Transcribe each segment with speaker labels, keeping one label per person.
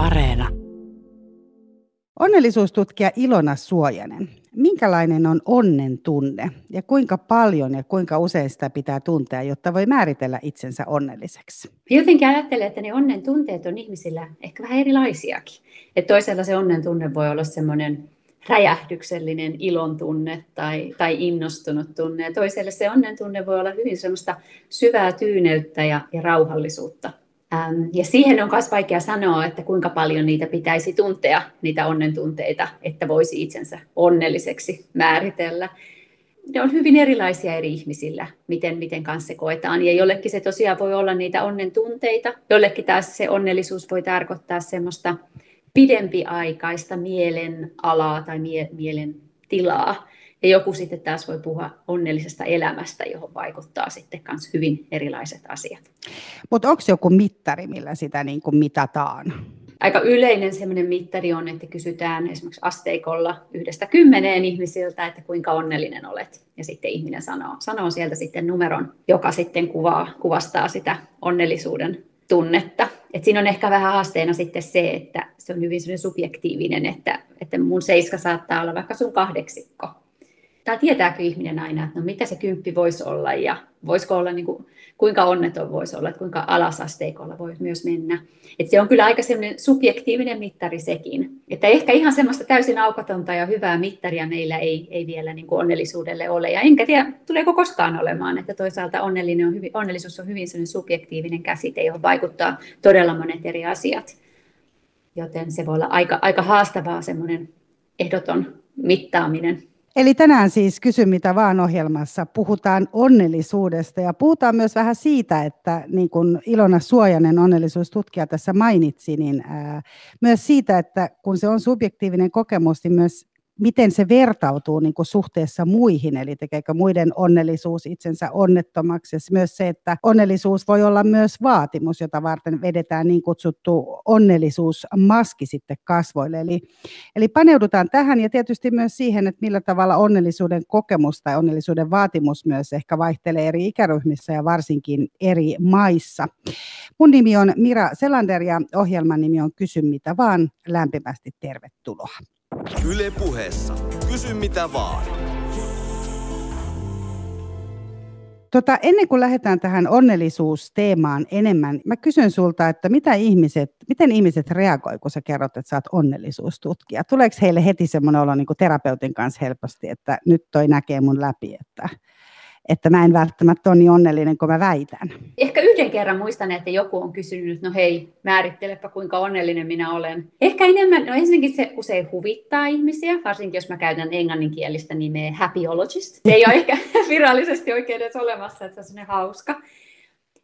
Speaker 1: Areena. Onnellisuustutkija Ilona Suojanen. Minkälainen on onnen tunne ja kuinka paljon ja kuinka usein sitä pitää tuntea, jotta voi määritellä itsensä onnelliseksi?
Speaker 2: Jotenkin ajattelen, että ne onnen tunteet on ihmisillä ehkä vähän erilaisiakin. Että toisella se onnen tunne voi olla semmoinen räjähdyksellinen ilon tunne tai, tai innostunut tunne. Ja toiselle se onnen tunne voi olla hyvin semmoista syvää tyyneyttä ja, ja rauhallisuutta. Ähm, ja siihen on myös vaikea sanoa, että kuinka paljon niitä pitäisi tuntea, niitä onnen tunteita, että voisi itsensä onnelliseksi määritellä. Ne on hyvin erilaisia eri ihmisillä, miten, miten kanssa koetaan. Ja jollekin se tosiaan voi olla niitä onnen tunteita, jollekin taas se onnellisuus voi tarkoittaa semmoista pidempiaikaista mielen alaa tai mie- mielen tilaa. Ja joku sitten taas voi puhua onnellisesta elämästä, johon vaikuttaa sitten myös hyvin erilaiset asiat.
Speaker 1: Mutta onko joku mittari, millä sitä niin kuin mitataan?
Speaker 2: Aika yleinen sellainen mittari on, että kysytään esimerkiksi asteikolla yhdestä kymmeneen ihmisiltä, että kuinka onnellinen olet. Ja sitten ihminen sanoo, sanoo sieltä sitten numeron, joka sitten kuvaa, kuvastaa sitä onnellisuuden tunnetta. Et siinä on ehkä vähän haasteena sitten se, että se on hyvin subjektiivinen, että, että mun seiska saattaa olla vaikka sun kahdeksikko tai tietääkö ihminen aina, että no mitä se kymppi voisi olla ja voisiko olla, niin kuin, kuinka onneton voisi olla, että kuinka alasasteikolla voi myös mennä. Että se on kyllä aika semmoinen subjektiivinen mittari sekin. Että ehkä ihan semmoista täysin aukotonta ja hyvää mittaria meillä ei, ei vielä niin kuin onnellisuudelle ole. Ja enkä tiedä, tuleeko koskaan olemaan, että toisaalta onnellinen on hyvin, onnellisuus on hyvin semmoinen subjektiivinen käsite, johon vaikuttaa todella monet eri asiat. Joten se voi olla aika, aika haastavaa semmoinen ehdoton mittaaminen.
Speaker 1: Eli tänään siis Kysy mitä vaan ohjelmassa puhutaan onnellisuudesta ja puhutaan myös vähän siitä, että niin kuin Ilona Suojanen onnellisuustutkija tässä mainitsi, niin ää, myös siitä, että kun se on subjektiivinen kokemus, niin myös miten se vertautuu niin kuin suhteessa muihin, eli tekeekö muiden onnellisuus itsensä onnettomaksi. Ja myös se, että onnellisuus voi olla myös vaatimus, jota varten vedetään niin kutsuttu onnellisuusmaski sitten kasvoille. Eli, eli paneudutaan tähän ja tietysti myös siihen, että millä tavalla onnellisuuden kokemus tai onnellisuuden vaatimus myös ehkä vaihtelee eri ikäryhmissä ja varsinkin eri maissa. Mun nimi on Mira Selander ja ohjelman nimi on Kysy mitä vaan. Lämpimästi tervetuloa. Yle puheessa. Kysy mitä vaan. Tota, ennen kuin lähdetään tähän onnellisuusteemaan enemmän, mä kysyn sulta, että mitä ihmiset, miten ihmiset reagoi, kun sä kerrot, että sä oot onnellisuustutkija? Tuleeko heille heti semmoinen olo niin terapeutin kanssa helposti, että nyt toi näkee mun läpi, että että mä en välttämättä ole niin onnellinen kuin mä väitän.
Speaker 2: Ehkä yhden kerran muistan, että joku on kysynyt, no hei, määrittelepä kuinka onnellinen minä olen. Ehkä enemmän, no ensinnäkin se usein huvittaa ihmisiä, varsinkin jos mä käytän englanninkielistä nimeä happyologist. Se ei ole ehkä virallisesti oikein edes olemassa, että se on hauska.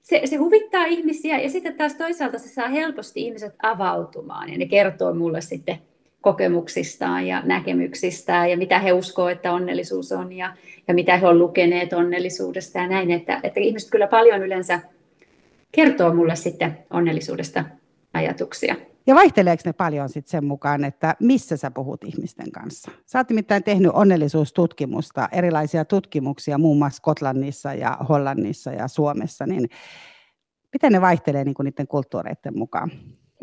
Speaker 2: Se, se huvittaa ihmisiä ja sitten taas toisaalta se saa helposti ihmiset avautumaan ja ne kertoo mulle sitten kokemuksistaan ja näkemyksistään ja mitä he uskoo, että onnellisuus on ja, ja mitä he ovat lukeneet onnellisuudesta ja näin, että, että ihmiset kyllä paljon yleensä kertoo mulle sitten onnellisuudesta ajatuksia.
Speaker 1: Ja vaihteleeko ne paljon sitten sen mukaan, että missä sä puhut ihmisten kanssa? Sä oot nimittäin tehnyt onnellisuustutkimusta, erilaisia tutkimuksia muun muassa Skotlannissa ja Hollannissa ja Suomessa, niin miten ne vaihtelee niin kuin niiden kulttuureiden mukaan?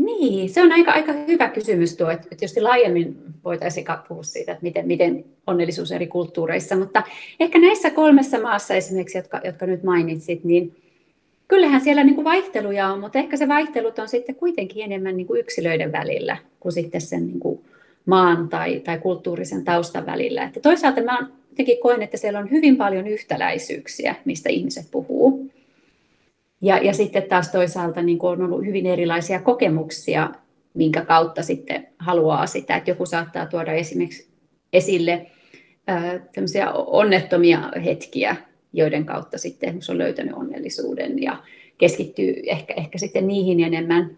Speaker 2: Niin, se on aika, aika hyvä kysymys tuo, että tietysti laajemmin voitaisiin puhua siitä, että miten, miten onnellisuus eri kulttuureissa, mutta ehkä näissä kolmessa maassa esimerkiksi, jotka, jotka nyt mainitsit, niin kyllähän siellä niin kuin vaihteluja on, mutta ehkä se vaihtelut on sitten kuitenkin enemmän niin kuin yksilöiden välillä kuin sitten sen niin kuin maan tai, tai kulttuurisen taustan välillä. Että toisaalta mä jotenkin koen, että siellä on hyvin paljon yhtäläisyyksiä, mistä ihmiset puhuu. Ja, ja sitten taas toisaalta niin on ollut hyvin erilaisia kokemuksia, minkä kautta sitten haluaa sitä, että joku saattaa tuoda esimerkiksi esille tämmöisiä onnettomia hetkiä, joiden kautta sitten on löytänyt onnellisuuden ja keskittyy ehkä, ehkä sitten niihin enemmän.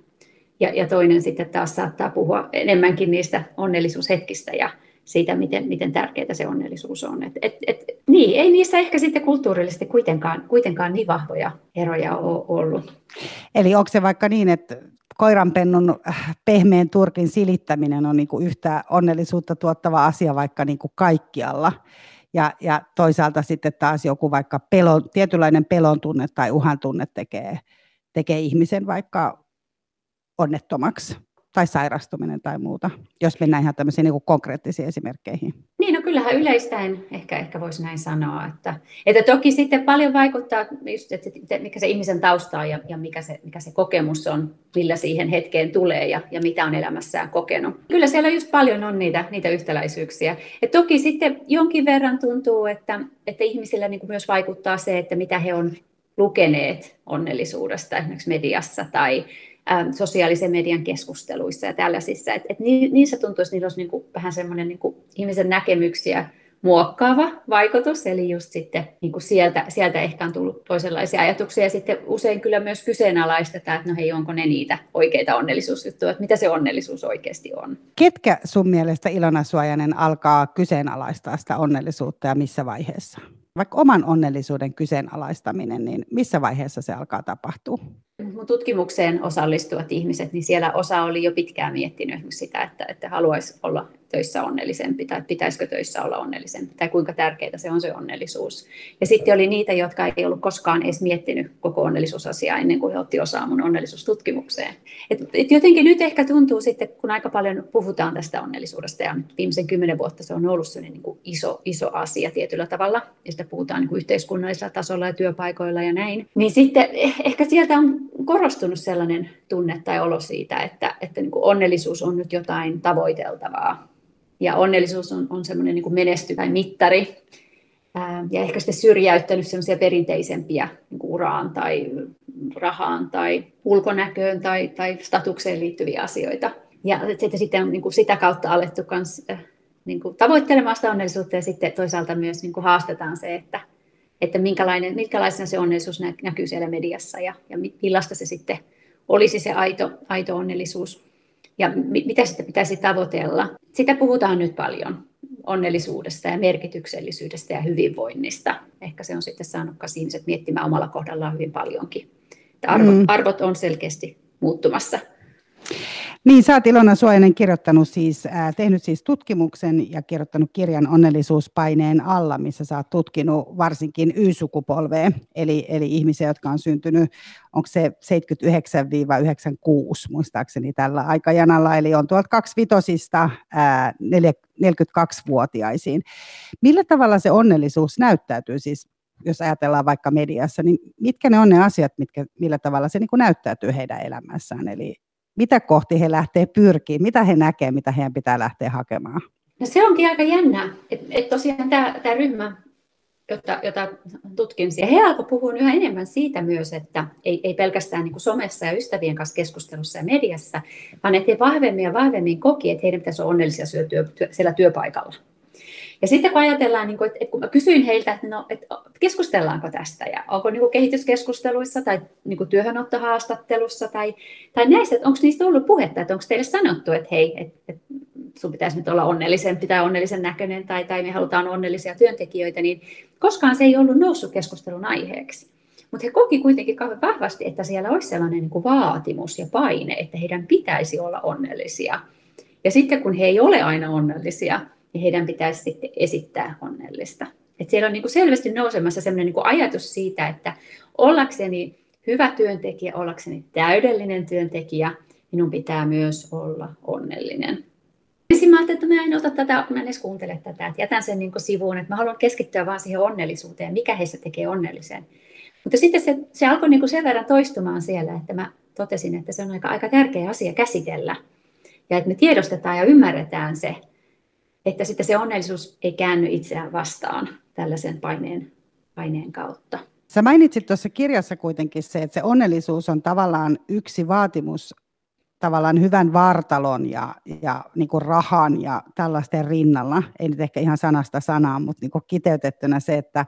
Speaker 2: Ja, ja toinen sitten taas saattaa puhua enemmänkin niistä onnellisuushetkistä ja siitä, miten, miten tärkeää se onnellisuus on. Et, et, et, niin, ei niissä ehkä sitten kulttuurillisesti kuitenkaan, kuitenkaan niin vahvoja eroja ole ollut.
Speaker 1: Eli onko se vaikka niin, että koiranpennun äh, pehmeän turkin silittäminen on niin kuin yhtä onnellisuutta tuottava asia vaikka niin kuin kaikkialla. Ja, ja toisaalta sitten taas joku vaikka pelon, tietynlainen pelon tunne tai uhan tunne tekee, tekee ihmisen vaikka onnettomaksi tai sairastuminen tai muuta, jos mennään ihan tämmöisiin niin konkreettisiin esimerkkeihin.
Speaker 2: Niin, no kyllähän yleistäen ehkä, ehkä voisi näin sanoa, että, että toki sitten paljon vaikuttaa just, että, että mikä se ihmisen tausta on ja, ja mikä, se, mikä se kokemus on, millä siihen hetkeen tulee ja, ja mitä on elämässään kokenut. Kyllä siellä just paljon on niitä, niitä yhtäläisyyksiä. Et toki sitten jonkin verran tuntuu, että, että ihmisillä niin kuin myös vaikuttaa se, että mitä he on lukeneet onnellisuudesta esimerkiksi mediassa tai Sosiaalisen median keskusteluissa ja tällaisissa. Et, et niissä tuntuisi, että niillä olisi niin kuin vähän semmoinen niin kuin ihmisen näkemyksiä muokkaava vaikutus, eli just sitten niin kuin sieltä, sieltä ehkä on tullut toisenlaisia ajatuksia, ja sitten usein kyllä myös kyseenalaistetaan, että no hei, onko ne niitä oikeita onnellisuusjuttuja, että mitä se onnellisuus oikeasti on.
Speaker 1: Ketkä sun mielestä Ilona Suojanen alkaa kyseenalaistaa sitä onnellisuutta ja missä vaiheessa? Vaikka oman onnellisuuden kyseenalaistaminen, niin missä vaiheessa se alkaa tapahtua?
Speaker 2: Mun tutkimukseen osallistuvat ihmiset, niin siellä osa oli jo pitkään miettinyt sitä, että, että haluaisi olla töissä onnellisempi tai pitäisikö töissä olla onnellisempi tai kuinka tärkeää se on se onnellisuus. Ja sitten oli niitä, jotka ei ollut koskaan edes miettinyt koko onnellisuusasiaa ennen kuin he otti osaa mun onnellisuustutkimukseen. Et, et jotenkin nyt ehkä tuntuu sitten, kun aika paljon puhutaan tästä onnellisuudesta ja viimeisen kymmenen vuotta se on ollut sellainen niin kuin iso, iso asia tietyllä tavalla ja sitä puhutaan niin kuin yhteiskunnallisella tasolla ja työpaikoilla ja näin, niin sitten eh, ehkä sieltä on korostunut sellainen tunne tai olo siitä, että, että niin kuin onnellisuus on nyt jotain tavoiteltavaa. Ja onnellisuus on, on semmoinen niin menesty tai mittari. Ää, ja ehkä sitten syrjäyttänyt semmoisia perinteisempiä niin kuin uraan tai rahaan tai ulkonäköön tai, tai statukseen liittyviä asioita. Ja sitten, sitten on niin kuin sitä kautta alettu kans, äh, niin kuin tavoittelemaan sitä onnellisuutta ja sitten toisaalta myös niin kuin haastetaan se, että, että minkälainen, minkälaisena se onnellisuus näkyy siellä mediassa ja, ja millaista se sitten olisi se aito, aito onnellisuus ja mitä sitä pitäisi tavoitella. Sitä puhutaan nyt paljon, onnellisuudesta ja merkityksellisyydestä ja hyvinvoinnista. Ehkä se on sitten saanut ihmiset miettimään omalla kohdallaan hyvin paljonkin. Arvot, mm. arvot on selkeästi muuttumassa.
Speaker 1: Niin, sä oot Ilona Suojanen kirjoittanut siis, äh, tehnyt siis tutkimuksen ja kirjoittanut kirjan onnellisuuspaineen alla, missä sä oot tutkinut varsinkin Y-sukupolvea, eli, eli ihmisiä, jotka on syntynyt, onko se 79-96 muistaakseni tällä aikajanalla, eli on tuolta kaksivitosista äh, 42-vuotiaisiin. Millä tavalla se onnellisuus näyttäytyy siis jos ajatellaan vaikka mediassa, niin mitkä ne on ne asiat, mitkä, millä tavalla se niin kuin näyttäytyy heidän elämässään? Eli mitä kohti he lähtee pyrkiä, mitä he näkevät, mitä heidän pitää lähteä hakemaan?
Speaker 2: No se onkin aika jännä, että et tosiaan tämä, ryhmä, jota, jota tutkin, he alkoivat puhua yhä enemmän siitä myös, että ei, ei pelkästään niin kuin somessa ja ystävien kanssa keskustelussa ja mediassa, vaan että he vahvemmin ja vahvemmin koki, että heidän pitäisi olla onnellisia työ, työ, siellä työpaikalla. Ja sitten kun ajatellaan, niin kuin, että kun mä kysyin heiltä, että, no, että keskustellaanko tästä ja onko niin kuin kehityskeskusteluissa tai niin kuin työhönottohaastattelussa tai, tai näistä, että onko niistä ollut puhetta, että onko teille sanottu, että hei, että, että sun pitäisi nyt olla onnellisempi tai onnellisen näköinen tai, tai me halutaan onnellisia työntekijöitä, niin koskaan se ei ollut noussut keskustelun aiheeksi. Mutta he koki kuitenkin kauhean vahvasti, että siellä olisi sellainen niin kuin vaatimus ja paine, että heidän pitäisi olla onnellisia. Ja sitten kun he ei ole aina onnellisia, niin heidän pitäisi sitten esittää onnellista. Et siellä on niin kuin selvästi nousemassa sellainen niin kuin ajatus siitä, että ollakseni hyvä työntekijä, ollakseni täydellinen työntekijä, minun pitää myös olla onnellinen. Ensin mä ajattelin, että mä en ota tätä, mä en edes kuuntele tätä, että jätän sen niin sivuun, että mä haluan keskittyä vaan siihen onnellisuuteen, mikä heistä tekee onnellisen. Mutta sitten se, se alkoi niin kuin sen verran toistumaan siellä, että mä totesin, että se on aika, aika tärkeä asia käsitellä. Ja että me tiedostetaan ja ymmärretään se, että sitten se onnellisuus ei käänny itseään vastaan tällaisen paineen, paineen kautta.
Speaker 1: Sä mainitsit tuossa kirjassa kuitenkin se, että se onnellisuus on tavallaan yksi vaatimus tavallaan hyvän vartalon ja, ja niin kuin rahan ja tällaisten rinnalla. Ei nyt ehkä ihan sanasta sanaa, mutta niin kuin kiteytettynä se, että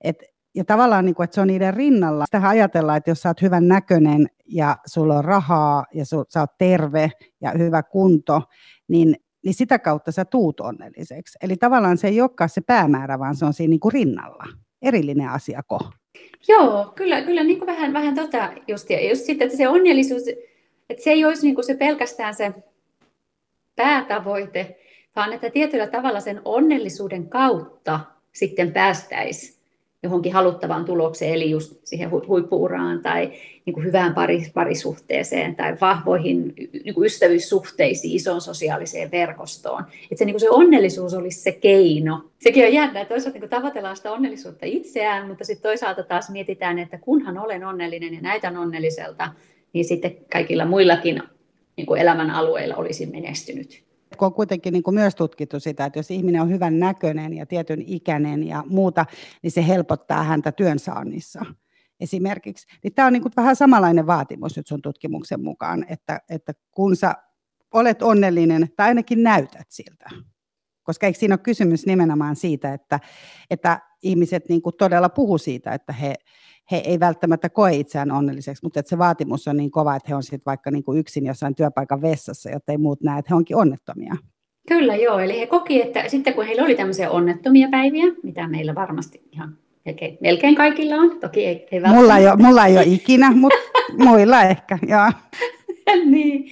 Speaker 1: et, ja tavallaan, niin kuin, että se on niiden rinnalla. Sitä ajatellaan, että jos sä oot hyvän näköinen ja sulla on rahaa ja sä oot terve ja hyvä kunto, niin niin sitä kautta sä tuut onnelliseksi. Eli tavallaan se ei olekaan se päämäärä, vaan se on siinä niin kuin rinnalla. Erillinen asiako.
Speaker 2: Joo, kyllä, kyllä niin kuin vähän, vähän tota just, ja just sitten, että se onnellisuus, että se ei olisi niin kuin se pelkästään se päätavoite, vaan että tietyllä tavalla sen onnellisuuden kautta sitten päästäisiin johonkin haluttavaan tulokseen, eli just siihen huippuuraan tai niin kuin hyvään parisuhteeseen tai vahvoihin niin kuin ystävyyssuhteisiin, isoon sosiaaliseen verkostoon. Että se, niin kuin se onnellisuus olisi se keino. Sekin on jännä, että toisaalta niin kuin tavoitellaan sitä onnellisuutta itseään, mutta sitten toisaalta taas mietitään, että kunhan olen onnellinen ja näytän onnelliselta, niin sitten kaikilla muillakin niin kuin elämän alueilla olisi menestynyt
Speaker 1: kun on kuitenkin niin kuin myös tutkittu sitä, että jos ihminen on hyvän näköinen ja tietyn ikäinen ja muuta, niin se helpottaa häntä työnsaannissa esimerkiksi. Niin tämä on niin kuin vähän samanlainen vaatimus nyt sun tutkimuksen mukaan, että, että kun sä olet onnellinen tai ainakin näytät siltä. Koska eikö siinä ole kysymys nimenomaan siitä, että, että ihmiset niin kuin todella puhu siitä, että he, he ei välttämättä koe itseään onnelliseksi, mutta että se vaatimus on niin kova, että he on sitten vaikka niin kuin yksin jossain työpaikan vessassa, jotta ei muut näe, että he onkin onnettomia.
Speaker 2: Kyllä joo, eli he koki, että sitten kun heillä oli tämmöisiä onnettomia päiviä, mitä meillä varmasti ihan melkein, melkein kaikilla on, toki ei, ei
Speaker 1: mulla, ei ole, mulla ei ole ikinä, mutta muilla ehkä, joo.
Speaker 2: niin.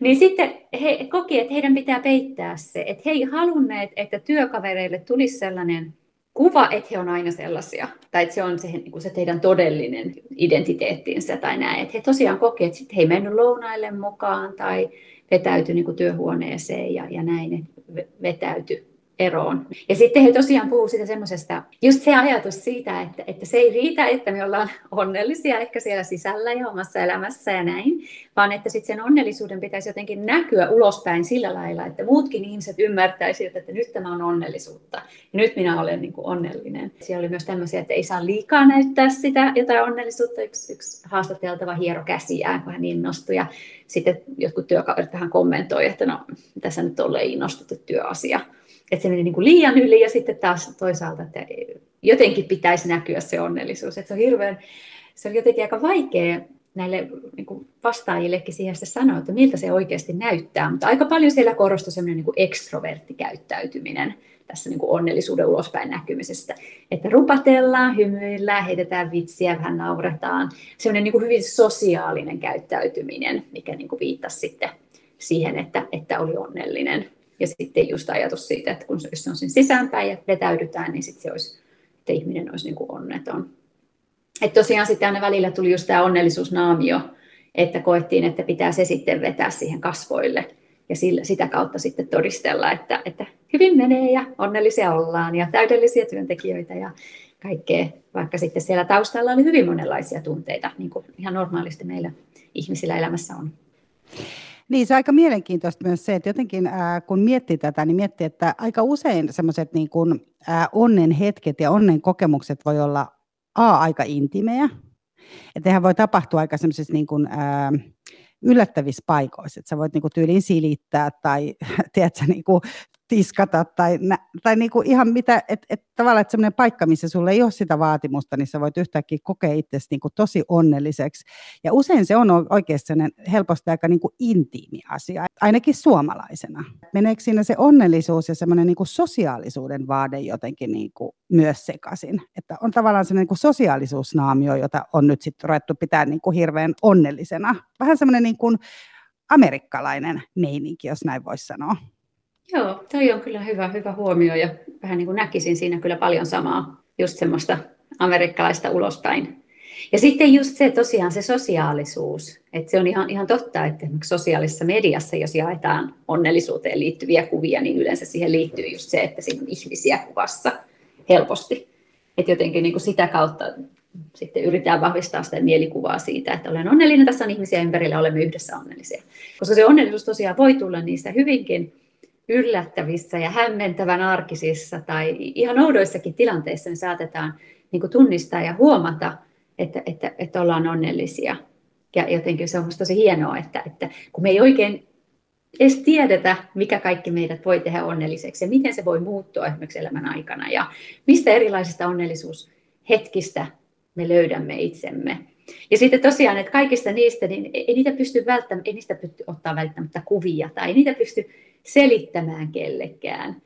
Speaker 2: Niin sitten he koki, että heidän pitää peittää se, että he ei halunneet, että työkavereille tulisi sellainen kuva, että he on aina sellaisia, tai että se on se, niin kuin se teidän todellinen identiteettinsä tai näin. Että he tosiaan koki, että sitten he ei mennyt lounaille mukaan tai vetäytyi niin kuin työhuoneeseen ja, ja näin, että vetäytyi eroon. Ja sitten he tosiaan puhuu sitä semmoisesta, just se ajatus siitä, että, että se ei riitä, että me ollaan onnellisia ehkä siellä sisällä ja omassa elämässä ja näin, vaan että sitten sen onnellisuuden pitäisi jotenkin näkyä ulospäin sillä lailla, että muutkin ihmiset ymmärtäisivät, että nyt tämä on onnellisuutta ja nyt minä olen niin kuin onnellinen. Siellä oli myös tämmöisiä, että ei saa liikaa näyttää sitä jotain onnellisuutta. Yksi, yksi haastateltava hiero käsiään, kun hän innostui ja sitten jotkut työkaverit tähän kommentoi, että no tässä nyt ollaan innostuttu työasia että se meni niin kuin liian yli ja sitten taas toisaalta, että jotenkin pitäisi näkyä se onnellisuus. Että se on hirveän, se on jotenkin aika vaikea näille niin kuin vastaajillekin siihen sanoa, että miltä se oikeasti näyttää, mutta aika paljon siellä korostui semmoinen niin kuin ekstroverttikäyttäytyminen tässä niin kuin onnellisuuden ulospäin näkymisestä. Että rupatellaan, hymyillään, heitetään vitsiä, vähän nauretaan. Semmoinen niin kuin hyvin sosiaalinen käyttäytyminen, mikä niin kuin viittasi sitten siihen, että, että oli onnellinen. Ja sitten just ajatus siitä, että kun se, jos se on sen sisäänpäin ja vetäydytään, niin sitten se olisi, että ihminen olisi niin kuin onneton. Että tosiaan sitten aina välillä tuli just tämä onnellisuusnaamio, että koettiin, että pitää se sitten vetää siihen kasvoille ja sillä, sitä kautta sitten todistella, että, että hyvin menee ja onnellisia ollaan ja täydellisiä työntekijöitä ja kaikkea, vaikka sitten siellä taustalla oli hyvin monenlaisia tunteita, niin kuin ihan normaalisti meillä ihmisillä elämässä on.
Speaker 1: Niin, se on aika mielenkiintoista myös se, että jotenkin äh, kun miettii tätä, niin miettii, että aika usein semmoiset niin kuin, onnen hetket ja onnen kokemukset voi olla A, aika intimejä, että nehän voi tapahtua aika semmoisissa niin kuin, äh, yllättävissä paikoissa, että sä voit niinku tyyliin silittää tai tiedätkö, niinku tiskata tai, tai niinku ihan mitä, että et, tavallaan että sellainen paikka, missä sulle ei ole sitä vaatimusta, niin sä voit yhtäkkiä kokea itsesi niinku tosi onnelliseksi. Ja usein se on oikeasti helposti aika niinku intiimi asia, ainakin suomalaisena. Meneekö siinä se onnellisuus ja semmoinen niinku sosiaalisuuden vaade jotenkin niinku myös sekaisin? Että on tavallaan semmoinen niinku sosiaalisuusnaamio, jota on nyt sitten ruvettu pitää niinku hirveän onnellisena. Vähän semmoinen niinku amerikkalainen meininki, jos näin voisi sanoa.
Speaker 2: Joo, toi on kyllä hyvä, hyvä huomio ja vähän niin kuin näkisin siinä kyllä paljon samaa, just semmoista amerikkalaista ulospäin. Ja sitten just se tosiaan se sosiaalisuus, että se on ihan, ihan totta, että sosiaalisessa mediassa, jos jaetaan onnellisuuteen liittyviä kuvia, niin yleensä siihen liittyy just se, että siinä on ihmisiä kuvassa helposti. Että jotenkin niin kuin sitä kautta sitten yritetään vahvistaa sitä mielikuvaa siitä, että olen onnellinen, tässä on ihmisiä ympärillä, olemme yhdessä onnellisia. Koska se onnellisuus tosiaan voi tulla niissä hyvinkin yllättävissä ja hämmentävän arkisissa tai ihan oudoissakin tilanteissa me saatetaan niin kuin tunnistaa ja huomata, että, että, että ollaan onnellisia. Ja jotenkin se on minusta tosi hienoa, että, että kun me ei oikein edes tiedetä, mikä kaikki meidät voi tehdä onnelliseksi ja miten se voi muuttua esimerkiksi elämän aikana ja mistä erilaisista onnellisuushetkistä me löydämme itsemme. Ja sitten tosiaan, että kaikista niistä, niin ei niitä pysty välttämättä, ei niistä pysty ottaa välttämättä kuvia tai ei niitä pysty selittämään kellekään.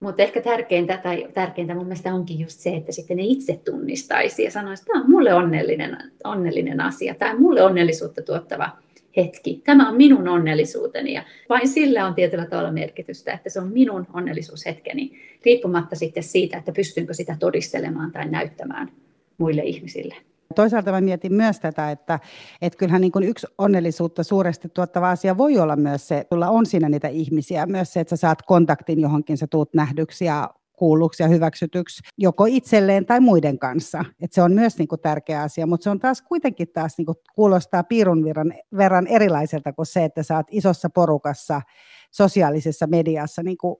Speaker 2: Mutta ehkä tärkeintä, tai tärkeintä mun mielestä onkin just se, että sitten ne itse tunnistaisi ja sanoisi, että tämä on mulle onnellinen, onnellinen asia tai mulle onnellisuutta tuottava hetki. Tämä on minun onnellisuuteni ja vain sillä on tietyllä tavalla merkitystä, että se on minun onnellisuushetkeni, riippumatta sitten siitä, että pystynkö sitä todistelemaan tai näyttämään muille ihmisille.
Speaker 1: Toisaalta mä mietin myös tätä, että, että kyllähän niin kuin yksi onnellisuutta suuresti tuottava asia voi olla myös se, että sulla on siinä niitä ihmisiä, myös se, että sä saat kontaktin johonkin, sä tuut nähdyksi ja kuulluksi ja hyväksytyksi joko itselleen tai muiden kanssa. Et se on myös niin kuin tärkeä asia, mutta se on taas kuitenkin taas niin kuin kuulostaa piirun verran, verran erilaiselta kuin se, että sä oot isossa porukassa sosiaalisessa mediassa niin kuin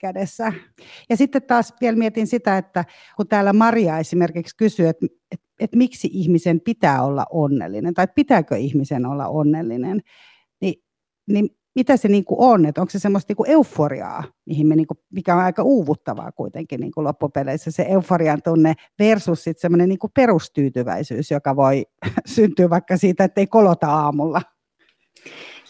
Speaker 1: kädessä. Ja sitten taas vielä mietin sitä, että kun täällä Maria esimerkiksi kysyy, että, että, miksi ihmisen pitää olla onnellinen tai pitääkö ihmisen olla onnellinen, niin, niin mitä se niin kuin on, että onko se semmoista niin kuin euforiaa, mihin me niin kuin, mikä on aika uuvuttavaa kuitenkin niin kuin loppupeleissä, se euforian tunne versus sitten semmoinen niin perustyytyväisyys, joka voi syntyä vaikka siitä, että ei kolota aamulla.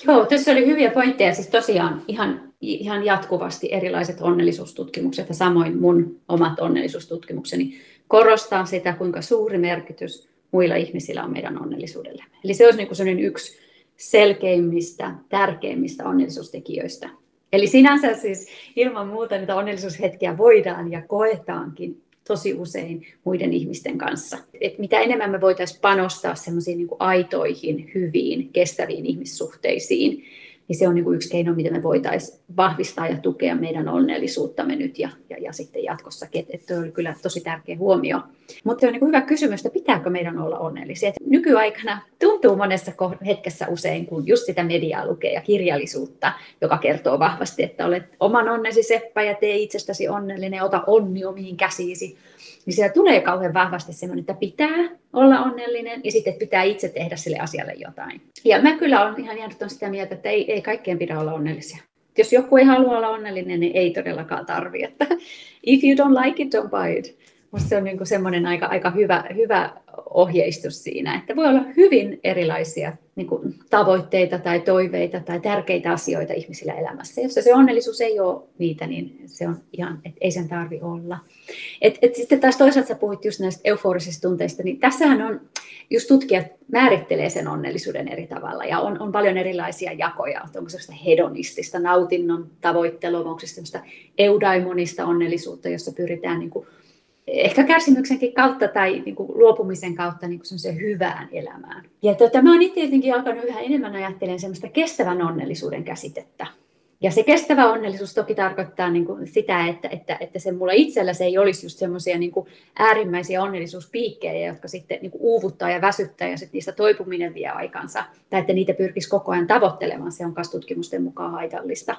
Speaker 2: Joo, tässä oli hyviä pointteja, siis tosiaan ihan, ihan jatkuvasti erilaiset onnellisuustutkimukset ja samoin mun omat onnellisuustutkimukseni korostaa sitä, kuinka suuri merkitys muilla ihmisillä on meidän onnellisuudelle. Eli se olisi niin kuin yksi selkeimmistä, tärkeimmistä onnellisuustekijöistä. Eli sinänsä siis ilman muuta niitä onnellisuushetkiä voidaan ja koetaankin tosi usein muiden ihmisten kanssa. Et mitä enemmän me voitaisiin panostaa semmoisiin niin aitoihin, hyviin, kestäviin ihmissuhteisiin, niin se on niin kuin yksi keino, miten me voitaisiin vahvistaa ja tukea meidän onnellisuuttamme nyt ja, ja, ja sitten jatkossakin. Että et oli kyllä tosi tärkeä huomio. Mutta se on niin kuin hyvä kysymys, että pitääkö meidän olla onnellisia. Et nykyaikana tuntuu monessa hetkessä usein, kun just sitä mediaa lukee ja kirjallisuutta, joka kertoo vahvasti, että olet oman onnesi seppä ja tee itsestäsi onnellinen, ota onni omiin käsiisi niin siellä tulee kauhean vahvasti semmoinen, että pitää olla onnellinen ja sitten pitää itse tehdä sille asialle jotain. Ja mä kyllä olen ihan jäänyt sitä mieltä, että ei, ei kaikkien pidä olla onnellisia. Jos joku ei halua olla onnellinen, niin ei todellakaan tarvi. Että if you don't like it, don't buy it. Musta se on niin semmoinen aika, aika hyvä, hyvä ohjeistus siinä, että voi olla hyvin erilaisia niin kuin, tavoitteita tai toiveita tai tärkeitä asioita ihmisillä elämässä. Jos se onnellisuus ei ole niitä, niin se on ihan, että ei sen tarvi olla. Et, et sitten taas toisaalta sä puhuit just näistä euforisista tunteista, niin tässähän on, just tutkijat määrittelee sen onnellisuuden eri tavalla ja on, on paljon erilaisia jakoja. Onko se hedonistista nautinnon tavoittelua, onko se eudaimonista onnellisuutta, jossa pyritään niin kuin, ehkä kärsimyksenkin kautta tai niin kuin luopumisen kautta niin kuin hyvään elämään. Ja tota, mä oon itse tietenkin alkanut yhä enemmän ajattelemaan semmoista kestävän onnellisuuden käsitettä. Ja se kestävä onnellisuus toki tarkoittaa niin kuin sitä, että, että, että se mulla itsellä se ei olisi just semmoisia niin äärimmäisiä onnellisuuspiikkejä, jotka sitten niin kuin uuvuttaa ja väsyttää ja sitten niistä toipuminen vie aikansa. Tai että niitä pyrkisi koko ajan tavoittelemaan, se on myös tutkimusten mukaan haitallista.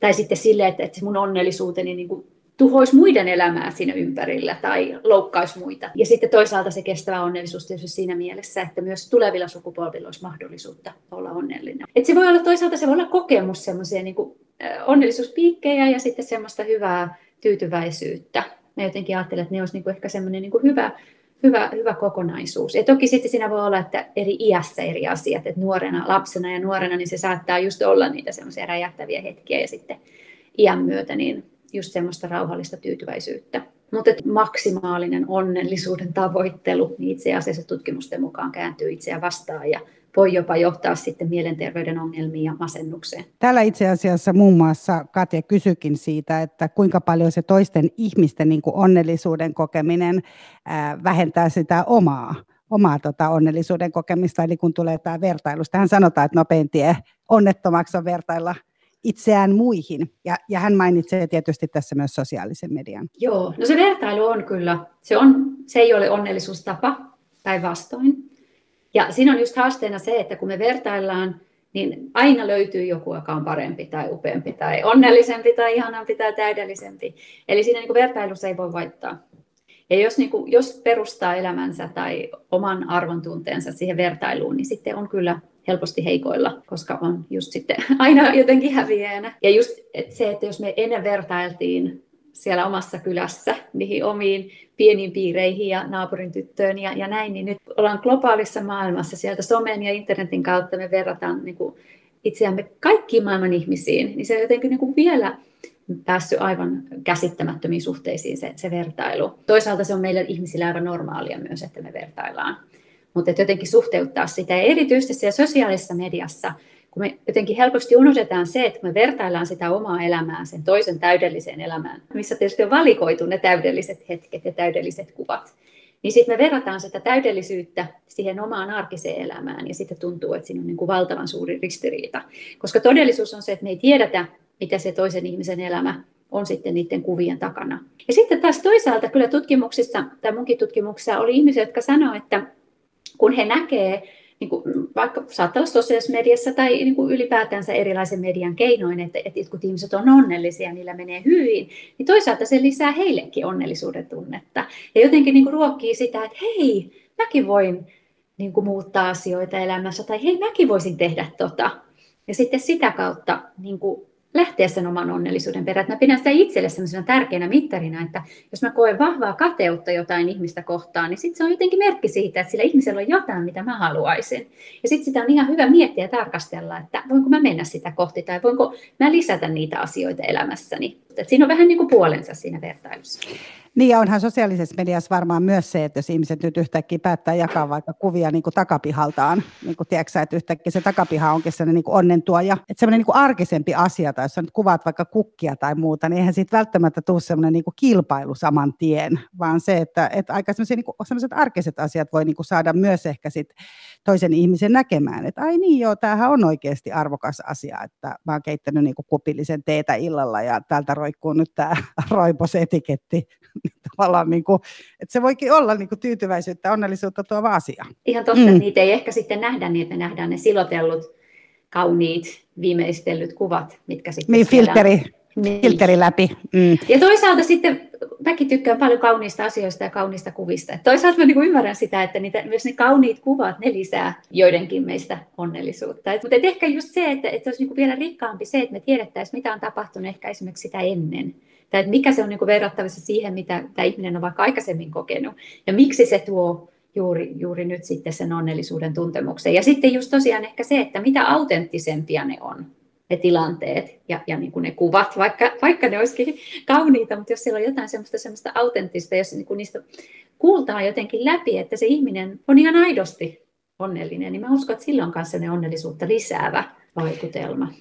Speaker 2: Tai sitten sille, että, että mun onnellisuuteni niin kuin tuhoisi muiden elämää siinä ympärillä tai loukkaisi muita. Ja sitten toisaalta se kestävä onnellisuus tietysti siinä mielessä, että myös tulevilla sukupolvilla olisi mahdollisuutta olla onnellinen. Et se voi olla toisaalta se voi olla kokemus semmoisia niin onnellisuuspiikkejä ja sitten semmoista hyvää tyytyväisyyttä. Mä jotenkin ajattelen, että ne olisi niin kuin ehkä semmoinen niin kuin hyvä, hyvä, hyvä kokonaisuus. Ja toki sitten siinä voi olla, että eri iässä eri asiat, että nuorena, lapsena ja nuorena, niin se saattaa just olla niitä semmoisia räjähtäviä hetkiä ja sitten iän myötä, niin just semmoista rauhallista tyytyväisyyttä. Mutta maksimaalinen onnellisuuden tavoittelu niin itse asiassa tutkimusten mukaan kääntyy itseä vastaan ja voi jopa johtaa sitten mielenterveyden ongelmiin ja masennukseen.
Speaker 1: Täällä itse asiassa muun muassa Katja kysyikin siitä, että kuinka paljon se toisten ihmisten niin kuin onnellisuuden kokeminen ää, vähentää sitä omaa omaa tota, onnellisuuden kokemista, eli kun tulee tämä vertailu. Hän sanotaan, että nopein tie onnettomaksi on vertailla itseään muihin. Ja, ja hän mainitsee tietysti tässä myös sosiaalisen median.
Speaker 2: Joo, no se vertailu on kyllä, se, on, se ei ole onnellisuustapa päinvastoin. Ja siinä on just haasteena se, että kun me vertaillaan, niin aina löytyy joku, joka on parempi tai upeampi tai onnellisempi tai ihanampi tai täydellisempi. Eli siinä niin kuin vertailussa ei voi vaihtaa. Ja jos, niin kuin, jos perustaa elämänsä tai oman arvontunteensa siihen vertailuun, niin sitten on kyllä helposti heikoilla, koska on just sitten aina jotenkin häviäjänä. Ja just että se, että jos me ennen vertailtiin siellä omassa kylässä niihin omiin pieniin piireihin ja naapurin tyttöön ja, ja näin, niin nyt ollaan globaalissa maailmassa sieltä somen ja internetin kautta me verrataan niin kuin itseämme kaikkiin maailman ihmisiin, niin se on jotenkin niin kuin vielä päässyt aivan käsittämättömiin suhteisiin se, se vertailu. Toisaalta se on meille ihmisille aivan normaalia myös, että me vertaillaan mutta jotenkin suhteuttaa sitä. Ja erityisesti siellä sosiaalisessa mediassa, kun me jotenkin helposti unohdetaan se, että me vertaillaan sitä omaa elämää sen toisen täydelliseen elämään, missä tietysti on valikoitu ne täydelliset hetket ja täydelliset kuvat, niin sitten me verrataan sitä täydellisyyttä siihen omaan arkiseen elämään ja sitten tuntuu, että siinä on niin kuin valtavan suuri ristiriita. Koska todellisuus on se, että me ei tiedetä, mitä se toisen ihmisen elämä on sitten niiden kuvien takana. Ja sitten taas toisaalta kyllä tutkimuksissa, tai munkin tutkimuksissa oli ihmisiä, jotka sanoivat, että kun he näkee niin kuin vaikka saattaa olla sosiaalisessa mediassa tai niin kuin ylipäätänsä erilaisen median keinoin, että, että kun ihmiset on onnellisia, niillä menee hyvin, niin toisaalta se lisää heillekin onnellisuuden tunnetta. Ja jotenkin niin kuin ruokkii sitä, että hei, mäkin voin niin kuin muuttaa asioita elämässä, tai hei, mäkin voisin tehdä tota. Ja sitten sitä kautta niin kuin lähteä sen oman onnellisuuden perään. Mä pidän sitä itselle sellaisena tärkeänä mittarina, että jos mä koen vahvaa kateutta jotain ihmistä kohtaan, niin sitten se on jotenkin merkki siitä, että sillä ihmisellä on jotain, mitä mä haluaisin. Ja sitten sitä on ihan hyvä miettiä ja tarkastella, että voinko mä mennä sitä kohti tai voinko mä lisätä niitä asioita elämässäni. Et siinä on vähän niin kuin puolensa siinä vertailussa.
Speaker 1: Niin ja onhan sosiaalisessa mediassa varmaan myös se, että jos ihmiset nyt yhtäkkiä päättää jakaa vaikka kuvia niin kuin takapihaltaan, niin kuin tiedätkö, että yhtäkkiä se takapiha onkin sellainen niin kuin onnentuoja, että semmoinen niin kuin arkisempi asia, tai jos sä nyt kuvaat vaikka kukkia tai muuta, niin eihän siitä välttämättä tule semmoinen niin kuin kilpailu saman tien, vaan se, että, että aika niin sellaiset arkiset asiat voi niin kuin saada myös ehkä sit toisen ihmisen näkemään, että ai niin joo, tämähän on oikeasti arvokas asia, että mä oon keittänyt niin kuin kupillisen teetä illalla ja täältä roikkuu nyt tämä roiposetiketti tavallaan, niin kuin, että se voikin olla niin kuin tyytyväisyyttä, onnellisuutta tuova asia.
Speaker 2: Ihan totta, mm. niitä ei ehkä sitten nähdä niin, että me nähdään ne silotellut, kauniit, viimeistellyt kuvat, mitkä sitten
Speaker 1: Niin, filteri, niin. filteri läpi. Mm.
Speaker 2: Ja toisaalta sitten mäkin tykkään paljon kauniista asioista ja kauniista kuvista. Et toisaalta mä niin ymmärrän sitä, että niitä, myös ne kauniit kuvat, ne lisää joidenkin meistä onnellisuutta. Et, mutta et ehkä just se, että, että olisi niin vielä rikkaampi se, että me tiedettäisiin, mitä on tapahtunut ehkä esimerkiksi sitä ennen tai että mikä se on niin kuin verrattavissa siihen, mitä tämä ihminen on vaikka aikaisemmin kokenut, ja miksi se tuo juuri, juuri nyt sitten sen onnellisuuden tuntemuksen. Ja sitten just tosiaan ehkä se, että mitä autenttisempia ne on, ne tilanteet ja, ja niin kuin ne kuvat, vaikka, vaikka ne olisikin kauniita, mutta jos siellä on jotain semmoista, semmoista autenttista, jos niin kuin niistä kuultaa jotenkin läpi, että se ihminen on ihan aidosti onnellinen, niin mä uskon, että sillä on ne onnellisuutta lisäävä vaikutelma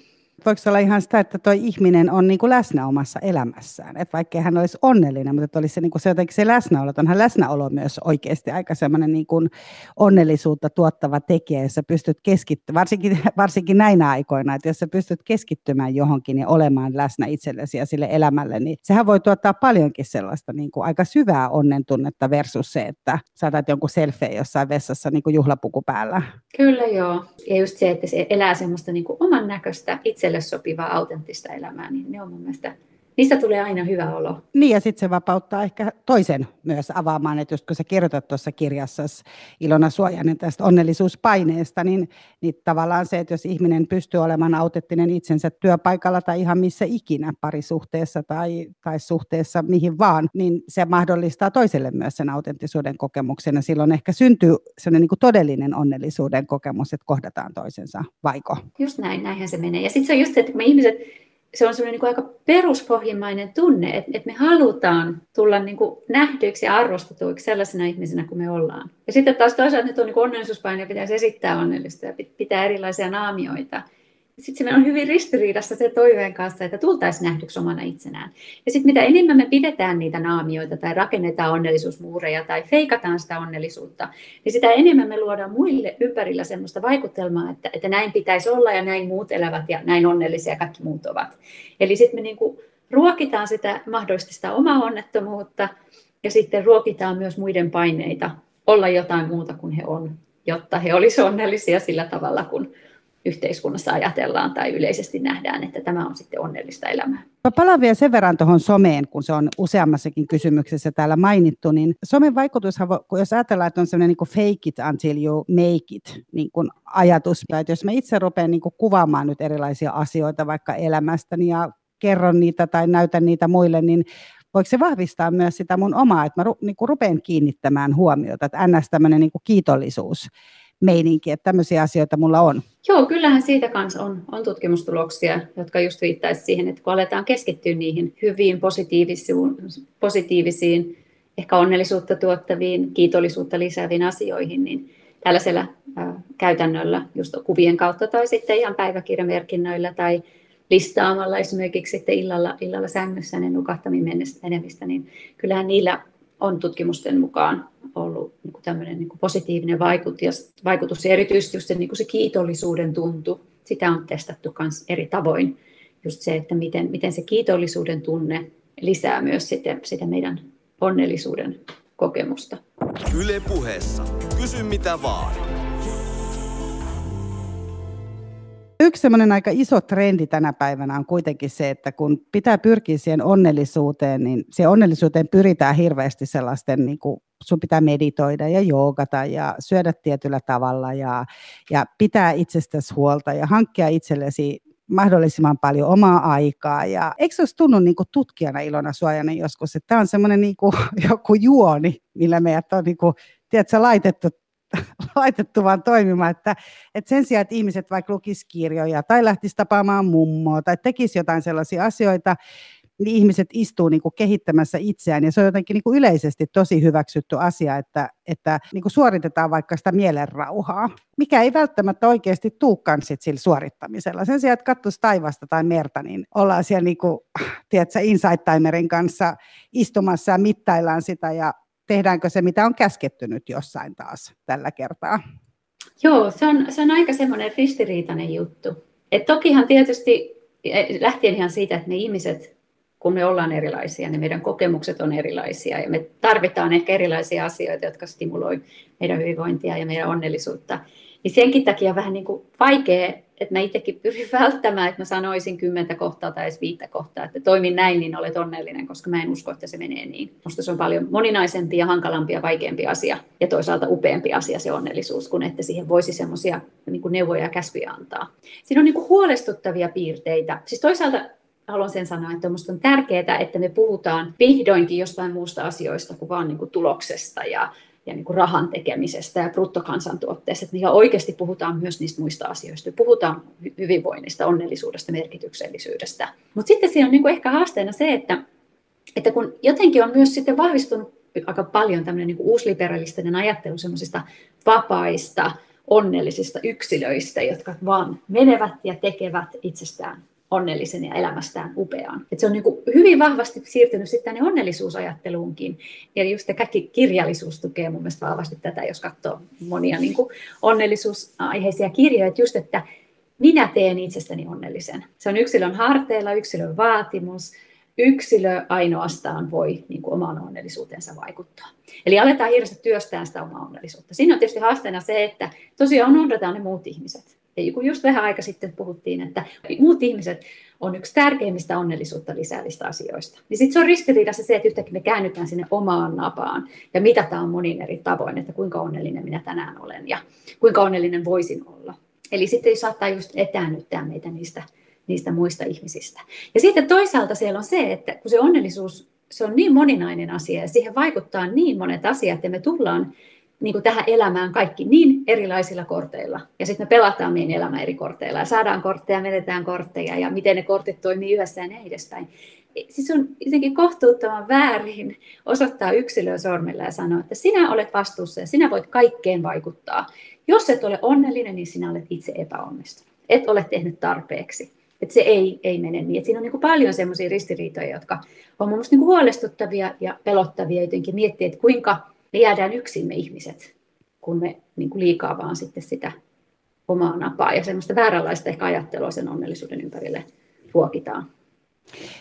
Speaker 1: voiko olla ihan sitä, että tuo ihminen on niin kuin läsnä omassa elämässään, että vaikkei hän olisi onnellinen, mutta että olisi se, niin kuin se jotenkin se läsnäolo, onhan läsnäolo myös oikeasti aika semmoinen niin kuin onnellisuutta tuottava tekijä, jos sä pystyt keskittymään, varsinkin, varsinkin näinä aikoina, että jos sä pystyt keskittymään johonkin ja olemaan läsnä itsellesi ja sille elämälle, niin sehän voi tuottaa paljonkin sellaista niin kuin aika syvää onnen tunnetta versus se, että saatat jonkun selfie jossain vessassa niin kuin juhlapuku päällä.
Speaker 2: Kyllä joo, ja just se, että se elää semmoista niin kuin oman näköistä itselle itselle sopivaa autenttista elämää, niin ne on mun mielestä niistä tulee aina hyvä olo.
Speaker 1: Niin ja sitten se vapauttaa ehkä toisen myös avaamaan, että just kun sä kirjoitat tuossa kirjassa Ilona Suojanen tästä onnellisuuspaineesta, niin, niin tavallaan se, että jos ihminen pystyy olemaan autenttinen itsensä työpaikalla tai ihan missä ikinä parisuhteessa tai, tai suhteessa mihin vaan, niin se mahdollistaa toiselle myös sen autenttisuuden kokemuksen ja silloin ehkä syntyy sellainen niin kuin todellinen onnellisuuden kokemus, että kohdataan toisensa, vaiko?
Speaker 2: Just näin, näinhän se menee. Ja sitten se on just, että me ihmiset se on sellainen niin aika peruspohjimmainen tunne, että, että me halutaan tulla niin kuin nähdyiksi ja arvostetuiksi sellaisena ihmisenä kuin me ollaan. Ja sitten taas toisaalta nyt on niin onnellisuuspaine pitäisi esittää onnellista ja pitää erilaisia naamioita sitten se on hyvin ristiriidassa se toiveen kanssa, että tultaisiin nähdyksi omana itsenään. Ja sitten mitä enemmän me pidetään niitä naamioita tai rakennetaan onnellisuusmuureja tai feikataan sitä onnellisuutta, niin sitä enemmän me luodaan muille ympärillä semmoista vaikutelmaa, että, että näin pitäisi olla ja näin muut elävät ja näin onnellisia kaikki muut ovat. Eli sitten me niinku ruokitaan sitä mahdollisesti sitä omaa onnettomuutta ja sitten ruokitaan myös muiden paineita olla jotain muuta kuin he on, jotta he olisivat onnellisia sillä tavalla, kun yhteiskunnassa ajatellaan tai yleisesti nähdään, että tämä on sitten onnellista elämää.
Speaker 1: Mä palaan vielä sen verran tuohon someen, kun se on useammassakin kysymyksessä täällä mainittu, niin somen vaikutushan, jos ajatellaan, että on sellainen niin fake it until you make it niin kuin ajatus, että jos mä itse rupean niin kuin kuvaamaan nyt erilaisia asioita vaikka elämästäni ja kerron niitä tai näytän niitä muille, niin voiko se vahvistaa myös sitä mun omaa, että mä ru, niin kuin rupean kiinnittämään huomiota, että ns. tämmöinen niin kiitollisuus meininki, että tämmöisiä asioita mulla on.
Speaker 2: Joo, kyllähän siitä kanssa on, on tutkimustuloksia, jotka just viittaisi siihen, että kun aletaan keskittyä niihin hyviin, positiivisiin, positiivisiin ehkä onnellisuutta tuottaviin, kiitollisuutta lisääviin asioihin, niin tällaisella käytännöllä, just kuvien kautta tai sitten ihan päiväkirjamerkinnöillä tai listaamalla esimerkiksi sitten illalla, illalla sängyssä ne nukahtamiin menemistä, niin kyllähän niillä on tutkimusten mukaan ollut niin tämmöinen niin positiivinen vaikutus, vaikutus ja erityisesti just se, niin se kiitollisuuden tuntu. Sitä on testattu myös eri tavoin. Just se, että miten, miten se kiitollisuuden tunne lisää myös sitä, sitä meidän onnellisuuden kokemusta. Yle puheessa. Kysy mitä vaan.
Speaker 1: Yksi semmoinen aika iso trendi tänä päivänä on kuitenkin se, että kun pitää pyrkiä siihen onnellisuuteen, niin siihen onnellisuuteen pyritään hirveästi sellaisten, niin kuin sun pitää meditoida ja joogata ja syödä tietyllä tavalla ja, ja pitää itsestäsi huolta ja hankkia itsellesi mahdollisimman paljon omaa aikaa. Ja eikö se olisi tunnu niin kuin tutkijana Ilona Suojanen joskus, että tämä on semmoinen niin kuin, joku juoni, millä meidät on niin kuin, tiedätkö, laitettu laitettu vaan toimimaan, että, että sen sijaan, että ihmiset vaikka lukisivat kirjoja tai lähtisivät tapaamaan mummoa tai tekisivät jotain sellaisia asioita, niin ihmiset istuu niin kuin kehittämässä itseään ja se on jotenkin niin kuin yleisesti tosi hyväksytty asia, että, että niin kuin suoritetaan vaikka sitä mielenrauhaa, mikä ei välttämättä oikeasti tuukaan sit sillä suorittamisella. Sen sijaan, että katsoisi taivasta tai merta, niin ollaan siellä niin kuin, tiedätkö, Insight Timerin kanssa istumassa ja mittaillaan sitä ja tehdäänkö se, mitä on käsketty nyt jossain taas tällä kertaa?
Speaker 2: Joo, se on, se on aika semmoinen ristiriitainen juttu. Et tokihan tietysti e, lähtien ihan siitä, että me ihmiset, kun me ollaan erilaisia, niin meidän kokemukset on erilaisia ja me tarvitaan ehkä erilaisia asioita, jotka stimuloivat meidän hyvinvointia ja meidän onnellisuutta. Niin senkin takia on vähän niin kuin vaikea että mä itsekin pyrin välttämään, että mä sanoisin kymmentä kohtaa tai edes viittä kohtaa, että toimin näin, niin olet onnellinen, koska mä en usko, että se menee niin. Musta se on paljon moninaisempi ja hankalampi ja vaikeampi asia ja toisaalta upeampi asia se onnellisuus, kun että siihen voisi semmoisia niin neuvoja ja käskyjä antaa. Siinä on niin kuin huolestuttavia piirteitä. Siis toisaalta haluan sen sanoa, että minusta on tärkeää, että me puhutaan vihdoinkin jostain muusta asioista kuin vaan niin kuin tuloksesta ja ja niin kuin rahan tekemisestä ja bruttokansantuotteesta, että oikeasti puhutaan myös niistä muista asioista. Puhutaan hyvinvoinnista, onnellisuudesta, merkityksellisyydestä. Mutta sitten siinä on niin kuin ehkä haasteena se, että, että kun jotenkin on myös sitten vahvistunut aika paljon tämmöinen niin kuin uusliberalistinen ajattelu semmoisista vapaista, onnellisista yksilöistä, jotka vaan menevät ja tekevät itsestään onnellisen ja elämästään upeaan. Et se on niin hyvin vahvasti siirtynyt sitten tänne onnellisuusajatteluunkin. Ja just kaikki kirjallisuus tukee mun mielestä vahvasti tätä, jos katsoo monia niin onnellisuusaiheisia kirjoja, että just, että minä teen itsestäni onnellisen. Se on yksilön harteilla, yksilön vaatimus, yksilö ainoastaan voi niin kuin omaan onnellisuutensa vaikuttaa. Eli aletaan hirveästi työstää sitä omaa onnellisuutta. Siinä on tietysti haasteena se, että tosiaan unohdetaan ne muut ihmiset. Ja kun just vähän aika sitten puhuttiin, että muut ihmiset on yksi tärkeimmistä onnellisuutta lisäävistä asioista. Niin sitten se on ristiriidassa se, että yhtäkkiä me käännytään sinne omaan napaan ja mitataan monin eri tavoin, että kuinka onnellinen minä tänään olen ja kuinka onnellinen voisin olla. Eli sitten saattaa just etäännyttää meitä niistä, niistä muista ihmisistä. Ja sitten toisaalta siellä on se, että kun se onnellisuus se on niin moninainen asia ja siihen vaikuttaa niin monet asiat ja me tullaan niin kuin tähän elämään kaikki niin erilaisilla korteilla. Ja sitten me pelataan meidän elämä eri korteilla ja saadaan kortteja, menetään kortteja ja miten ne kortit toimii yhdessä ja niin edespäin. Siis on jotenkin kohtuuttoman väärin osoittaa yksilöä sormella ja sanoa, että sinä olet vastuussa ja sinä voit kaikkeen vaikuttaa. Jos et ole onnellinen, niin sinä olet itse epäonnistunut. Et ole tehnyt tarpeeksi. Että se ei, ei mene niin. Et siinä on niin paljon sellaisia ristiriitoja, jotka on mun niin kuin huolestuttavia ja pelottavia jotenkin miettiä, että kuinka me jäädään yksin me ihmiset, kun me niin kuin liikaa vaan sitten sitä omaa napaa ja semmoista vääränlaista ehkä ajattelua sen onnellisuuden ympärille ruokitaan.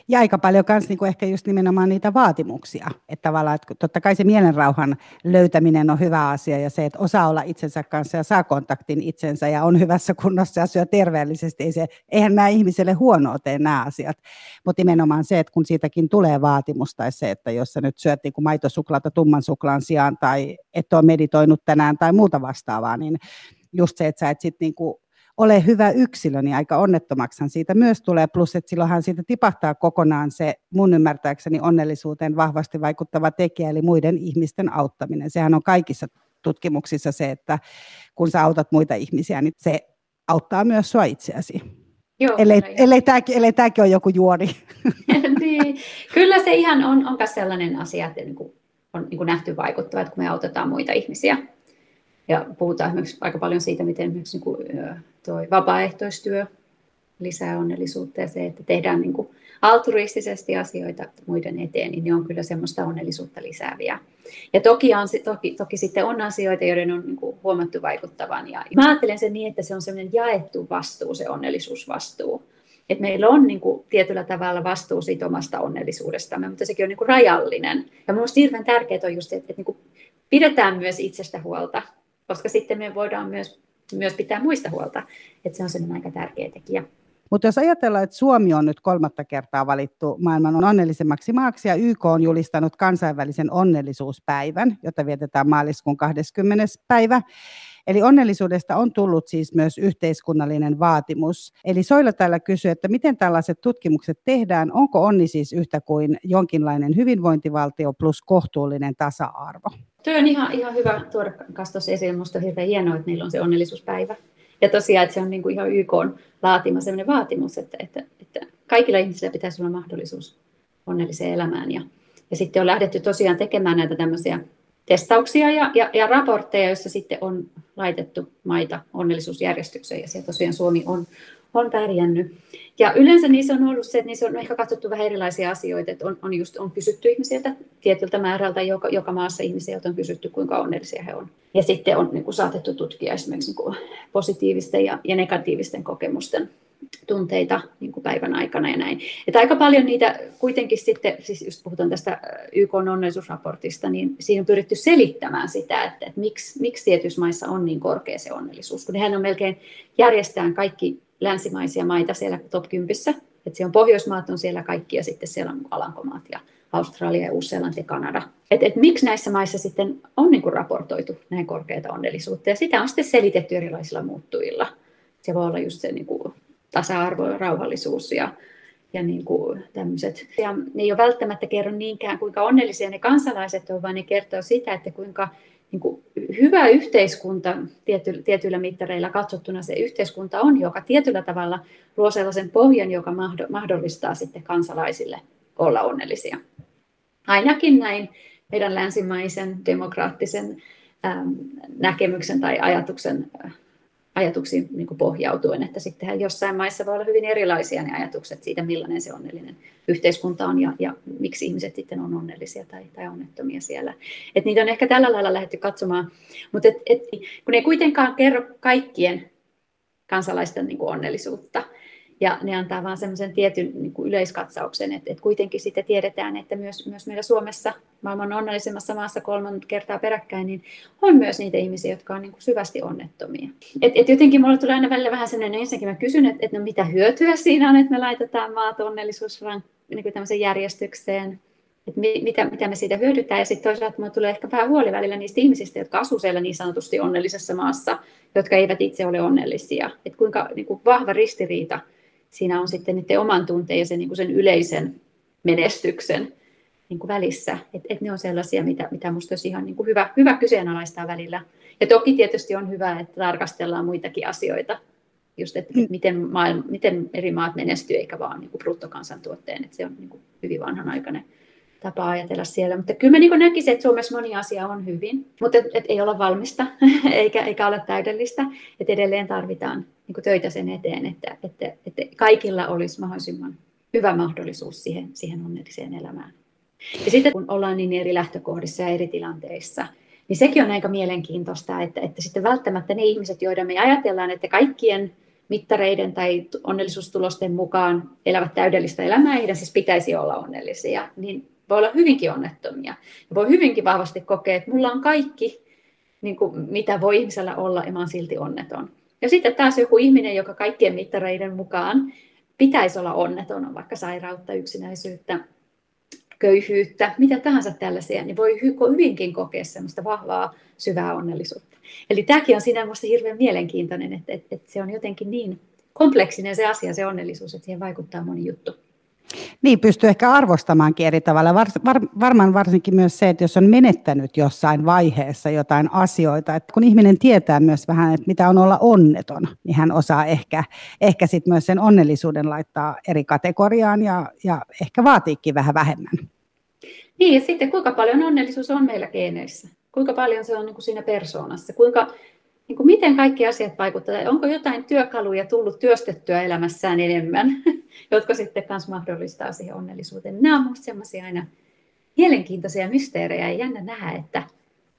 Speaker 1: Ja aika paljon myös niin ehkä just nimenomaan niitä vaatimuksia. Että tavallaan, että totta kai se mielenrauhan löytäminen on hyvä asia ja se, että osaa olla itsensä kanssa ja saa kontaktin itsensä ja on hyvässä kunnossa ja syö terveellisesti. Ei se, eihän nämä ihmiselle huonoa tee nämä asiat. Mutta nimenomaan se, että kun siitäkin tulee vaatimus tai se, että jos sä nyt syöt niin maitosuklaata tumman suklaan sijaan tai et ole meditoinut tänään tai muuta vastaavaa, niin just se, että sä et sitten niin ole hyvä yksilö, niin aika onnettomaksihan siitä myös tulee. Plus, että silloinhan siitä tipahtaa kokonaan se mun ymmärtääkseni onnellisuuteen vahvasti vaikuttava tekijä, eli muiden ihmisten auttaminen. Sehän on kaikissa tutkimuksissa se, että kun sä autat muita ihmisiä, niin se auttaa myös sua itseäsi. Joo, ellei, ellei, tämäkin, ellei tämäkin ole joku juoni.
Speaker 2: niin. Kyllä se ihan on, on sellainen asia, että niin kuin on niin kuin nähty vaikuttava, että kun me autetaan muita ihmisiä, Ja puhutaan esimerkiksi aika paljon siitä, miten esimerkiksi niin kuin, toi vapaaehtoistyö lisää onnellisuutta ja se, että tehdään niin kuin altruistisesti asioita muiden eteen, niin ne on kyllä semmoista onnellisuutta lisääviä. Ja toki, on, toki, toki sitten on asioita, joiden on niin kuin huomattu vaikuttavan. Ja mä ajattelen sen niin, että se on semmoinen jaettu vastuu, se onnellisuusvastuu. Että meillä on niin kuin, tietyllä tavalla vastuu siitä omasta onnellisuudestamme, mutta sekin on niin kuin, rajallinen. Ja minusta hirveän tärkeää on just, että, että niin kuin, pidetään myös itsestä huolta, koska sitten me voidaan myös, myös pitää muista huolta. Että se on semmoinen aika tärkeä tekijä.
Speaker 1: Mutta jos ajatellaan, että Suomi on nyt kolmatta kertaa valittu maailman onnellisemmaksi maaksi ja YK on julistanut kansainvälisen onnellisuuspäivän, jota vietetään maaliskuun 20. päivä, Eli onnellisuudesta on tullut siis myös yhteiskunnallinen vaatimus. Eli Soila täällä kysyy, että miten tällaiset tutkimukset tehdään, onko onni siis yhtä kuin jonkinlainen hyvinvointivaltio plus kohtuullinen tasa-arvo?
Speaker 2: Tuo on ihan, ihan hyvä tuoda kastos esiin. Minusta on hirveän hienoa, että niillä on se onnellisuuspäivä. Ja tosiaan, että se on niin kuin ihan YK on laatima sellainen vaatimus, että, että, että kaikilla ihmisillä pitäisi olla mahdollisuus onnelliseen elämään. Ja, ja sitten on lähdetty tosiaan tekemään näitä tämmöisiä testauksia ja, ja, ja raportteja, joissa sitten on laitettu maita onnellisuusjärjestykseen ja siellä tosiaan Suomi on, on pärjännyt. Ja yleensä niissä on ollut se, että niissä on ehkä katsottu vähän erilaisia asioita, että on, on, just, on kysytty ihmisiltä tietyltä määrältä joka, joka maassa ihmisiltä on kysytty, kuinka onnellisia he on. Ja sitten on niin kuin, saatettu tutkia esimerkiksi niin kuin, positiivisten ja, ja negatiivisten kokemusten tunteita niin kuin päivän aikana ja näin. Että aika paljon niitä kuitenkin sitten, siis just puhutaan tästä YK onnellisuusraportista, niin siinä on pyritty selittämään sitä, että, että miksi, miksi tietyissä maissa on niin korkea se onnellisuus, kun nehän on melkein järjestään kaikki länsimaisia maita siellä top 10, että siellä on Pohjoismaat on siellä kaikki ja sitten siellä on Alankomaat ja Australia ja Uusi-Seelanti ja Kanada. Et, et miksi näissä maissa sitten on niin kuin raportoitu näin korkeita onnellisuutta ja sitä on sitten selitetty erilaisilla muuttujilla. Se voi olla just se niin kuin tasa-arvo ja rauhallisuus ja, ja niin kuin tämmöiset. Ja ne ei ole välttämättä kerro niinkään, kuinka onnellisia ne kansalaiset ovat, vaan ne kertoo sitä, että kuinka niin kuin hyvä yhteiskunta tiety, tietyillä mittareilla katsottuna se yhteiskunta on, joka tietyllä tavalla luo sellaisen pohjan, joka mahdollistaa sitten kansalaisille olla onnellisia. Ainakin näin meidän länsimaisen demokraattisen näkemyksen tai ajatuksen ajatuksiin niin kuin pohjautuen, että sittenhän jossain maissa voi olla hyvin erilaisia ne ajatukset siitä, millainen se onnellinen yhteiskunta on ja, ja miksi ihmiset sitten on onnellisia tai, tai onnettomia siellä. Et niitä on ehkä tällä lailla lähdetty katsomaan, mutta et, et, kun ei kuitenkaan kerro kaikkien kansalaisten niin kuin onnellisuutta, ja ne antaa vain semmoisen tietyn niin kuin yleiskatsauksen, että, että kuitenkin sitten tiedetään, että myös, myös meillä Suomessa, maailman onnellisemmassa maassa kolman kertaa peräkkäin, niin on myös niitä ihmisiä, jotka on niin kuin syvästi onnettomia. Et, et jotenkin mulle tulee aina välillä vähän sellainen, ensinnäkin mä kysyn, että, että no mitä hyötyä siinä on, että me laitetaan maat onnellisuusrank, niin tämmöiseen järjestykseen, että mitä, mitä me siitä hyödytään. Ja sitten toisaalta minulle tulee ehkä vähän huoli välillä niistä ihmisistä, jotka asuu siellä niin sanotusti onnellisessa maassa, jotka eivät itse ole onnellisia. Että kuinka niin kuin vahva ristiriita siinä on sitten niiden oman tunteen ja sen, niin kuin sen yleisen menestyksen niin kuin välissä. Et, et ne on sellaisia, mitä, mitä minusta olisi ihan niin kuin hyvä, hyvä kyseenalaistaa välillä. Ja toki tietysti on hyvä, että tarkastellaan muitakin asioita, just että mm. miten, maailma, miten eri maat menestyy, eikä vaan niin kuin bruttokansantuotteen. Että se on niin kuin hyvin vanhanaikainen tapa ajatella siellä. Mutta kyllä mä niin näkisin, että Suomessa moni asia on hyvin, mutta et, et ei olla valmista eikä, eikä ole täydellistä. Että edelleen tarvitaan niin töitä sen eteen, että, että, että kaikilla olisi mahdollisimman hyvä mahdollisuus siihen, siihen onnelliseen elämään. Ja sitten kun ollaan niin eri lähtökohdissa ja eri tilanteissa, niin sekin on aika mielenkiintoista, että, että sitten välttämättä ne ihmiset, joiden me ajatellaan, että kaikkien mittareiden tai onnellisuustulosten mukaan elävät täydellistä elämää, heidän siis pitäisi olla onnellisia, niin voi olla hyvinkin onnettomia. Ja voi hyvinkin vahvasti kokea, että mulla on kaikki, niin kuin, mitä voi ihmisellä olla, ja mä oon silti onneton. Ja sitten taas joku ihminen, joka kaikkien mittareiden mukaan pitäisi olla onneton, on vaikka sairautta, yksinäisyyttä, köyhyyttä, mitä tahansa tällaisia, niin voi hyvinkin kokea semmoista vahvaa, syvää onnellisuutta. Eli tämäkin on siinä minusta hirveän mielenkiintoinen, että, että, että se on jotenkin niin kompleksinen se asia, se onnellisuus, että siihen vaikuttaa moni juttu.
Speaker 1: Niin, pystyy ehkä arvostamaankin eri tavalla. Var, var, varmaan varsinkin myös se, että jos on menettänyt jossain vaiheessa jotain asioita, että kun ihminen tietää myös vähän, että mitä on olla onneton, niin hän osaa ehkä, ehkä sit myös sen onnellisuuden laittaa eri kategoriaan ja, ja ehkä vaatiikin vähän vähemmän.
Speaker 2: Niin, ja sitten kuinka paljon onnellisuus on meillä geeneissä? kuinka paljon se on niin kuin siinä persoonassa, kuinka, niin kuin miten kaikki asiat vaikuttavat, onko jotain työkaluja tullut työstettyä elämässään enemmän, jotka sitten myös mahdollistaa siihen onnellisuuteen. Nämä on minusta sellaisia aina mielenkiintoisia mysteerejä ja jännä nähdä, että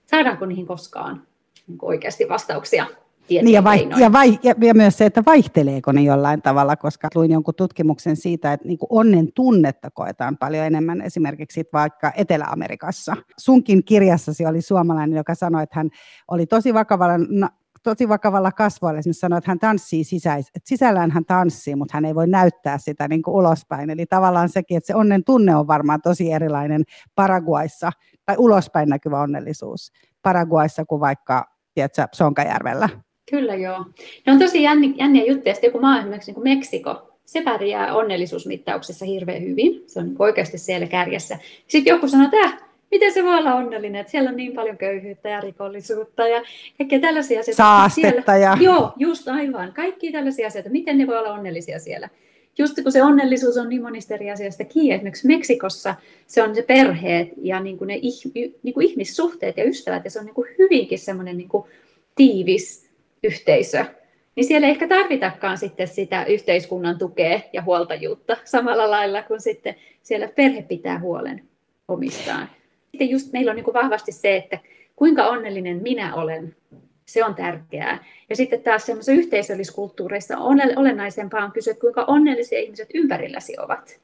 Speaker 2: saadaanko niihin koskaan niin oikeasti vastauksia.
Speaker 1: Niin ja, vai, ja, vai, ja, ja myös se, että vaihteleeko ne jollain tavalla, koska luin jonkun tutkimuksen siitä, että niin onnen tunnetta koetaan paljon enemmän esimerkiksi vaikka Etelä-Amerikassa. Sunkin kirjassasi oli suomalainen, joka sanoi, että hän oli tosi vakavalla tosi vakavalla kasvoilla esimerkiksi sanoi, että hän tanssii sisäis, että sisällään hän tanssii, mutta hän ei voi näyttää sitä niin kuin ulospäin. Eli tavallaan sekin, että se onnen tunne on varmaan tosi erilainen Paraguaissa, tai ulospäin näkyvä onnellisuus Paraguaissa kuin vaikka tiedätkö, Sonkajärvellä.
Speaker 2: Kyllä joo. Ne on tosi jänniä, juttuja. Sitten joku maa esimerkiksi niin kuin Meksiko, se pärjää onnellisuusmittauksessa hirveän hyvin. Se on oikeasti siellä kärjessä. Sitten joku sanoo, että äh, miten se voi olla onnellinen, että siellä on niin paljon köyhyyttä ja rikollisuutta ja kaikkea tällaisia asioita.
Speaker 1: Saastetta
Speaker 2: siellä, ja... Joo, just aivan. Kaikki tällaisia asioita. Miten ne voi olla onnellisia siellä? Just kun se onnellisuus on niin monista eri asioista kiinni, esimerkiksi Meksikossa se on se perheet ja niin kuin ne niin kuin ihmissuhteet ja ystävät, ja se on niin kuin hyvinkin semmoinen niin kuin tiivis yhteisö, niin siellä ei ehkä tarvitakaan sitten sitä yhteiskunnan tukea ja huoltajuutta samalla lailla kuin sitten siellä perhe pitää huolen omistaan. Sitten just meillä on niin vahvasti se, että kuinka onnellinen minä olen, se on tärkeää. Ja sitten taas semmoisissa yhteisölliskulttuureissa olennaisempaa on kysyä, kuinka onnellisia ihmiset ympärilläsi ovat.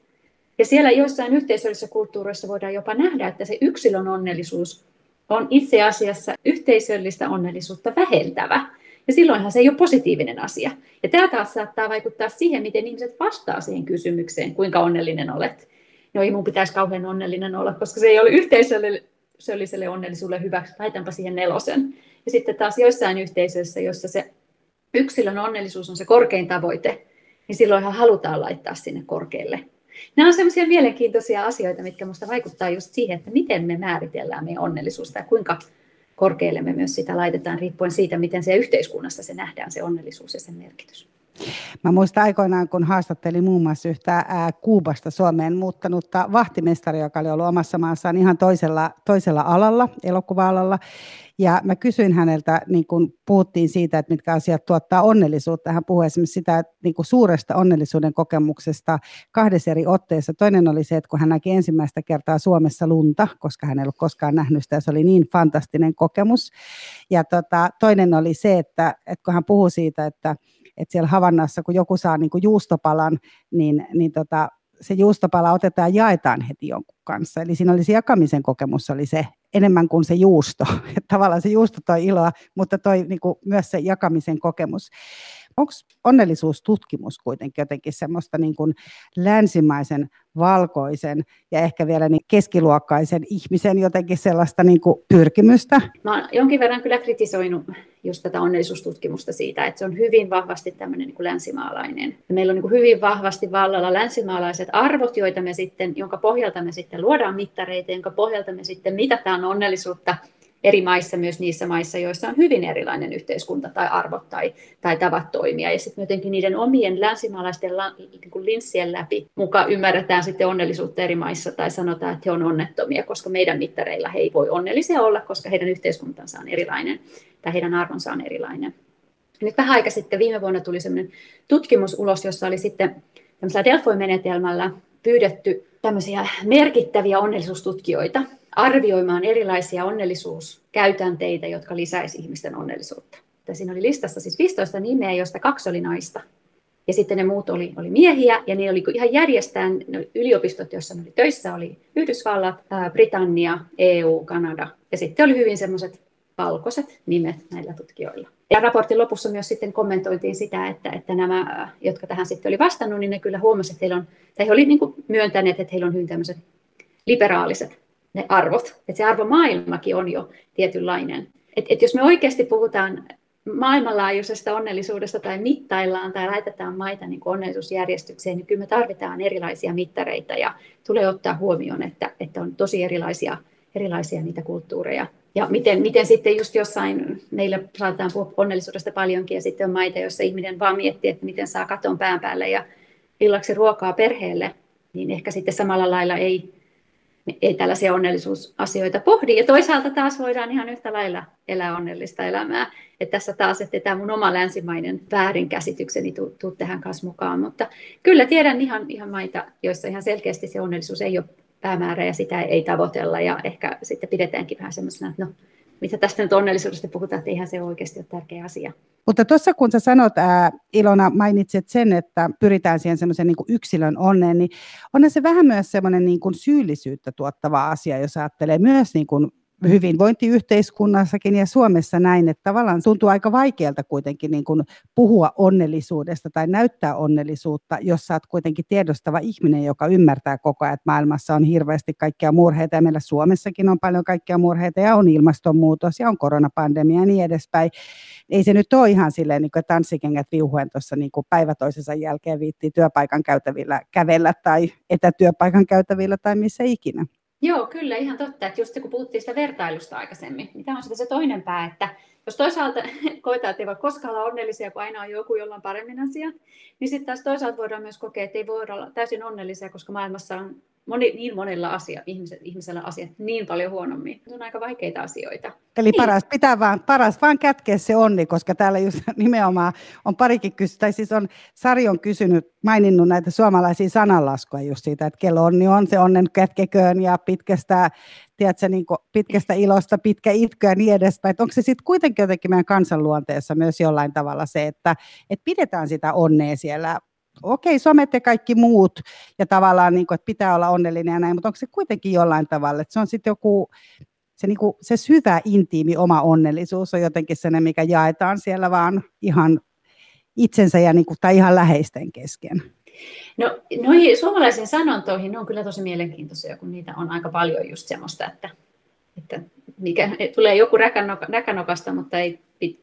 Speaker 2: Ja siellä joissain yhteisöllisissä kulttuureissa voidaan jopa nähdä, että se yksilön onnellisuus on itse asiassa yhteisöllistä onnellisuutta vähentävä. Ja silloinhan se ei ole positiivinen asia. Ja tämä taas saattaa vaikuttaa siihen, miten ihmiset vastaa siihen kysymykseen, kuinka onnellinen olet. No ei mun pitäisi kauhean onnellinen olla, koska se ei ole yhteisölliselle onnellisuudelle hyväksi. Laitanpa siihen nelosen. Ja sitten taas joissain yhteisöissä, jossa se yksilön onnellisuus on se korkein tavoite, niin silloinhan halutaan laittaa sinne korkealle. Nämä on sellaisia mielenkiintoisia asioita, mitkä minusta vaikuttaa just siihen, että miten me määritellään meidän onnellisuutta ja kuinka korkealle me myös sitä laitetaan riippuen siitä, miten se yhteiskunnassa se nähdään, se onnellisuus ja sen merkitys.
Speaker 1: Mä muistan aikoinaan, kun haastattelin muun muassa yhtä ää, Kuubasta Suomeen muuttanutta vahtimestaria, joka oli ollut omassa maassaan ihan toisella, toisella alalla, elokuva-alalla. Ja mä kysyin häneltä, niin kun puhuttiin siitä, että mitkä asiat tuottaa onnellisuutta. Hän puhui esimerkiksi sitä että niin kuin suuresta onnellisuuden kokemuksesta kahdessa eri otteessa. Toinen oli se, että kun hän näki ensimmäistä kertaa Suomessa lunta, koska hän ei ollut koskaan nähnyt sitä, se oli niin fantastinen kokemus. Ja tota, toinen oli se, että, että kun hän puhui siitä, että, että siellä Havannassa, kun joku saa niin kuin juustopalan, niin, niin tota, se juustopala otetaan ja jaetaan heti jonkun kanssa. Eli siinä oli se jakamisen kokemus, oli se enemmän kuin se juusto. Tavallaan se juusto toi iloa, mutta toi niin kuin myös se jakamisen kokemus. Onko onnellisuustutkimus kuitenkin jotenkin semmoista niin kuin länsimaisen, valkoisen ja ehkä vielä niin keskiluokkaisen ihmisen jotenkin sellaista niin kuin pyrkimystä?
Speaker 2: Mä olen jonkin verran kyllä kritisoinut just tätä onnellisuustutkimusta siitä, että se on hyvin vahvasti tämmöinen niin kuin länsimaalainen. Ja meillä on niin kuin hyvin vahvasti vallalla länsimaalaiset arvot, joita me sitten, jonka pohjalta me sitten luodaan mittareita, jonka pohjalta me sitten mitataan onnellisuutta eri maissa, myös niissä maissa, joissa on hyvin erilainen yhteiskunta tai arvot tai, tai tavat toimia. Ja sitten jotenkin niiden omien länsimaalaisten la, niin kuin linssien läpi mukaan ymmärretään sitten onnellisuutta eri maissa tai sanotaan, että he on onnettomia, koska meidän mittareilla he ei voi onnellisia olla, koska heidän yhteiskuntansa on erilainen tai heidän arvonsa on erilainen. Nyt vähän aika sitten viime vuonna tuli sellainen tutkimus ulos, jossa oli sitten tämmöisellä Delfoy-menetelmällä pyydetty tämmöisiä merkittäviä onnellisuustutkijoita arvioimaan erilaisia onnellisuuskäytänteitä, jotka lisäisi ihmisten onnellisuutta. Ja siinä oli listassa siis 15 nimeä, joista kaksi oli naista. Ja sitten ne muut oli, oli miehiä, ja ne oli ihan järjestään yliopistot, joissa oli töissä, oli Yhdysvallat, Britannia, EU, Kanada. Ja sitten oli hyvin semmoiset valkoiset nimet näillä tutkijoilla. Ja raportin lopussa myös sitten kommentoitiin sitä, että, että nämä, jotka tähän sitten oli vastannut, niin ne kyllä huomasivat, että heillä on, tai he olivat niin myöntäneet, että heillä on hyvin tämmöiset liberaaliset ne arvot. Että se arvomaailmakin on jo tietynlainen. Et, et jos me oikeasti puhutaan maailmanlaajuisesta onnellisuudesta tai mittaillaan tai laitetaan maita niin onnellisuusjärjestykseen, niin kyllä me tarvitaan erilaisia mittareita ja tulee ottaa huomioon, että, että on tosi erilaisia, erilaisia niitä kulttuureja. Ja miten, miten sitten just jossain, meillä saatetaan puhua onnellisuudesta paljonkin ja sitten on maita, joissa ihminen vaan miettii, että miten saa katon pään päälle ja illaksi ruokaa perheelle, niin ehkä sitten samalla lailla ei, ei tällaisia onnellisuusasioita pohdi. Ja toisaalta taas voidaan ihan yhtä lailla elää onnellista elämää. Että tässä taas, että tämä mun oma länsimainen väärinkäsitykseni tuu, tuu tähän kanssa mukaan. Mutta kyllä tiedän ihan, ihan maita, joissa ihan selkeästi se onnellisuus ei ole päämäärä ja sitä ei tavoitella. Ja ehkä sitten pidetäänkin vähän semmoisena, että no, mitä tästä nyt onnellisuudesta puhutaan, että eihän se oikeasti ole tärkeä asia.
Speaker 1: Mutta tuossa kun sä sanot, ää, Ilona, mainitsit sen, että pyritään siihen semmoisen niin yksilön onneen, niin on se vähän myös semmoinen niin kuin syyllisyyttä tuottava asia, jos ajattelee myös niin kuin hyvinvointiyhteiskunnassakin ja Suomessa näin, että tavallaan tuntuu aika vaikealta kuitenkin niin kuin puhua onnellisuudesta tai näyttää onnellisuutta, jos sä oot kuitenkin tiedostava ihminen, joka ymmärtää koko ajan, että maailmassa on hirveästi kaikkia murheita ja meillä Suomessakin on paljon kaikkia murheita ja on ilmastonmuutos ja on koronapandemia ja niin edespäin. Ei se nyt ole ihan silleen, niin kuin, tanssikengät viuhuen tuossa niin kuin päivä toisensa jälkeen viittii työpaikan käytävillä kävellä tai etätyöpaikan käytävillä tai missä ikinä.
Speaker 2: Joo, kyllä, ihan totta. Että just kun puhuttiin sitä vertailusta aikaisemmin, niin tämä on sitten se toinen pää, että jos toisaalta koetaan, että ei voi koskaan olla onnellisia, kun aina on joku, jolla on paremmin asiat, niin sitten taas toisaalta voidaan myös kokea, että ei voi olla täysin onnellisia, koska maailmassa on moni, niin monella asia, ihmiset, ihmisellä asiat niin paljon huonommin. Ne on aika vaikeita asioita.
Speaker 1: Eli niin. paras, pitää vaan, paras vaan kätkeä se onni, koska täällä just nimenomaan on parikin kysy, tai siis on, Sari on kysynyt, maininnut näitä suomalaisia sananlaskuja just siitä, että kello onni on se onnen kätkeköön ja pitkästä, tiedätkö, niin pitkästä ilosta pitkä itky ja niin edespäin. Että onko se sitten kuitenkin jotenkin meidän kansanluonteessa myös jollain tavalla se, että, että pidetään sitä onnea siellä okei, somet ja kaikki muut, ja tavallaan, niin kuin, että pitää olla onnellinen ja näin, mutta onko se kuitenkin jollain tavalla, että se on sitten joku, se, niin kuin, se syvä, intiimi oma onnellisuus on jotenkin se, mikä jaetaan siellä vaan ihan itsensä ja niin kuin, tai ihan läheisten kesken.
Speaker 2: No noihin suomalaisiin sanontoihin, ne on kyllä tosi mielenkiintoisia, kun niitä on aika paljon just semmoista, että, että mikä, tulee joku räkänokasta, mutta ei niin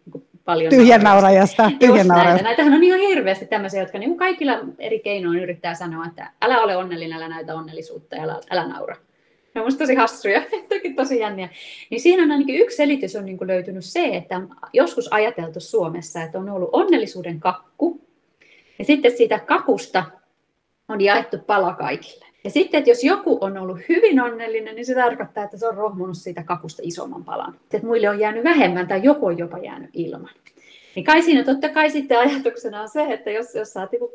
Speaker 1: paljon. Tyhjän naurajasta. Tyhjän
Speaker 2: naurajasta. Näitähän on ihan hirveästi tämmöisiä, jotka niin kaikilla eri keinoin yrittää sanoa, että älä ole onnellinen, älä näytä onnellisuutta ja älä, älä naura. Ne on musta tosi hassuja, toki tosi jänniä. Niin siinä on ainakin yksi selitys on niin kuin löytynyt se, että on joskus ajateltu Suomessa, että on ollut onnellisuuden kakku. Ja sitten siitä kakusta on jaettu pala kaikille. Ja sitten, että jos joku on ollut hyvin onnellinen, niin se tarkoittaa, että se on rohmunut siitä kakusta isomman palan. Että muille on jäänyt vähemmän tai joku on jopa jäänyt ilman. Niin kai siinä totta kai sitten ajatuksena on se, että jos, jos sä oot niin kuin,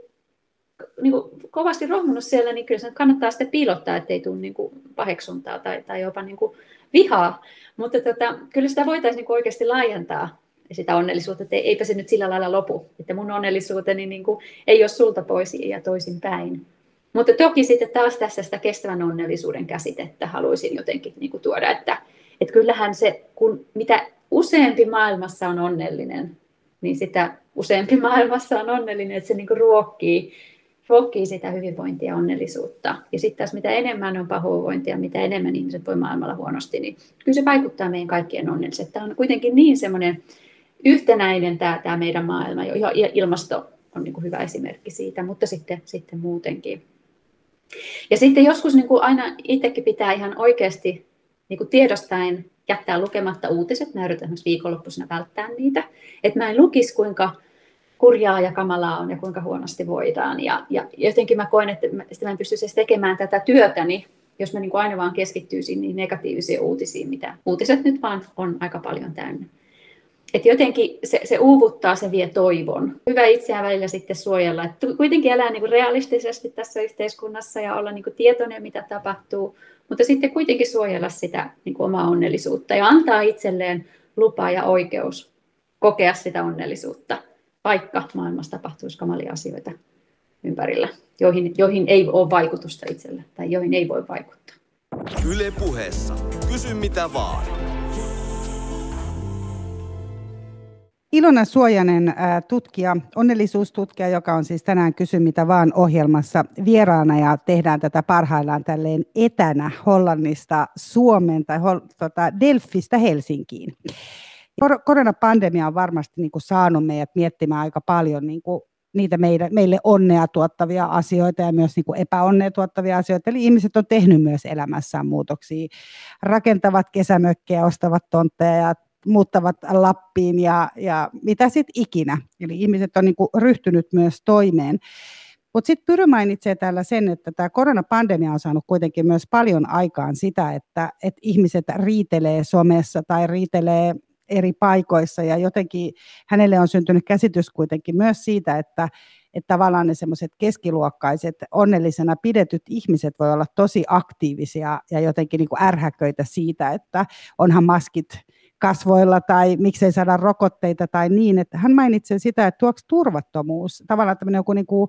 Speaker 2: niin kuin kovasti rohmunut siellä, niin kyllä se kannattaa sitten piilottaa, ettei tule niin kuin paheksuntaa tai, tai jopa niin kuin vihaa. Mutta tota, kyllä sitä voitaisiin niin kuin oikeasti laajentaa sitä onnellisuutta, että eipä se nyt sillä lailla lopu, että mun onnellisuuteni niin kuin ei ole sulta pois ja toisin päin. Mutta toki sitten taas tässä sitä kestävän onnellisuuden käsitettä haluaisin jotenkin niin kuin tuoda, että, että kyllähän se, kun mitä useampi maailmassa on onnellinen, niin sitä useampi maailmassa on onnellinen, että se niin kuin ruokkii, ruokkii sitä hyvinvointia ja onnellisuutta. Ja sitten taas mitä enemmän on pahoinvointia, mitä enemmän ihmiset voi maailmalla huonosti, niin kyllä se vaikuttaa meidän kaikkien onnellisuuteen. Tämä on kuitenkin niin semmoinen yhtenäinen tämä, tämä meidän maailma, ja ilmasto on niin kuin hyvä esimerkki siitä, mutta sitten, sitten muutenkin. Ja sitten joskus niin kuin aina itsekin pitää ihan oikeasti niin kuin tiedostaen jättää lukematta uutiset. Mä yritän esimerkiksi viikonloppuisena välttää niitä. Että mä en lukisi, kuinka kurjaa ja kamalaa on ja kuinka huonosti voidaan. Ja, ja jotenkin mä koen, että mä, mä en pystyisi edes tekemään tätä työtäni, jos mä niin kuin aina vaan keskittyisin niin negatiivisiin uutisiin, mitä uutiset nyt vaan on aika paljon täynnä. Että jotenkin se, se uuvuttaa, se vie toivon. Hyvä itseään välillä sitten suojella. Että kuitenkin elää niin kuin realistisesti tässä yhteiskunnassa ja olla niin kuin tietoinen, mitä tapahtuu, mutta sitten kuitenkin suojella sitä niin kuin omaa onnellisuutta ja antaa itselleen lupa ja oikeus kokea sitä onnellisuutta, vaikka maailmassa tapahtuisi kamalia asioita ympärillä, joihin, joihin ei ole vaikutusta itselle tai joihin ei voi vaikuttaa. Yle puheessa. Kysy mitä vaan.
Speaker 1: Ilona Suojanen, tutkija, onnellisuustutkija, joka on siis tänään Kysy mitä vaan ohjelmassa vieraana ja tehdään tätä parhaillaan tälleen etänä Hollannista Suomeen tai tota Delfistä Helsinkiin. Koronapandemia on varmasti niin kuin saanut meidät miettimään aika paljon niin kuin niitä meidän, meille onnea tuottavia asioita ja myös niin kuin epäonnea tuottavia asioita. Eli ihmiset on tehnyt myös elämässään muutoksia. Rakentavat kesämökkejä, ostavat tontteja ja muuttavat Lappiin ja, ja mitä sitten ikinä. Eli ihmiset on niin kuin ryhtynyt myös toimeen. Mutta sitten Pyry mainitsee täällä sen, että tämä koronapandemia on saanut kuitenkin myös paljon aikaan sitä, että, että ihmiset riitelee somessa tai riitelee eri paikoissa ja jotenkin hänelle on syntynyt käsitys kuitenkin myös siitä, että, että tavallaan ne semmoiset keskiluokkaiset, onnellisena pidetyt ihmiset voi olla tosi aktiivisia ja jotenkin niin kuin ärhäköitä siitä, että onhan maskit kasvoilla tai miksei saada rokotteita tai niin, että hän mainitsee sitä, että tuoksi turvattomuus, tavallaan tämmöinen joku niin kuin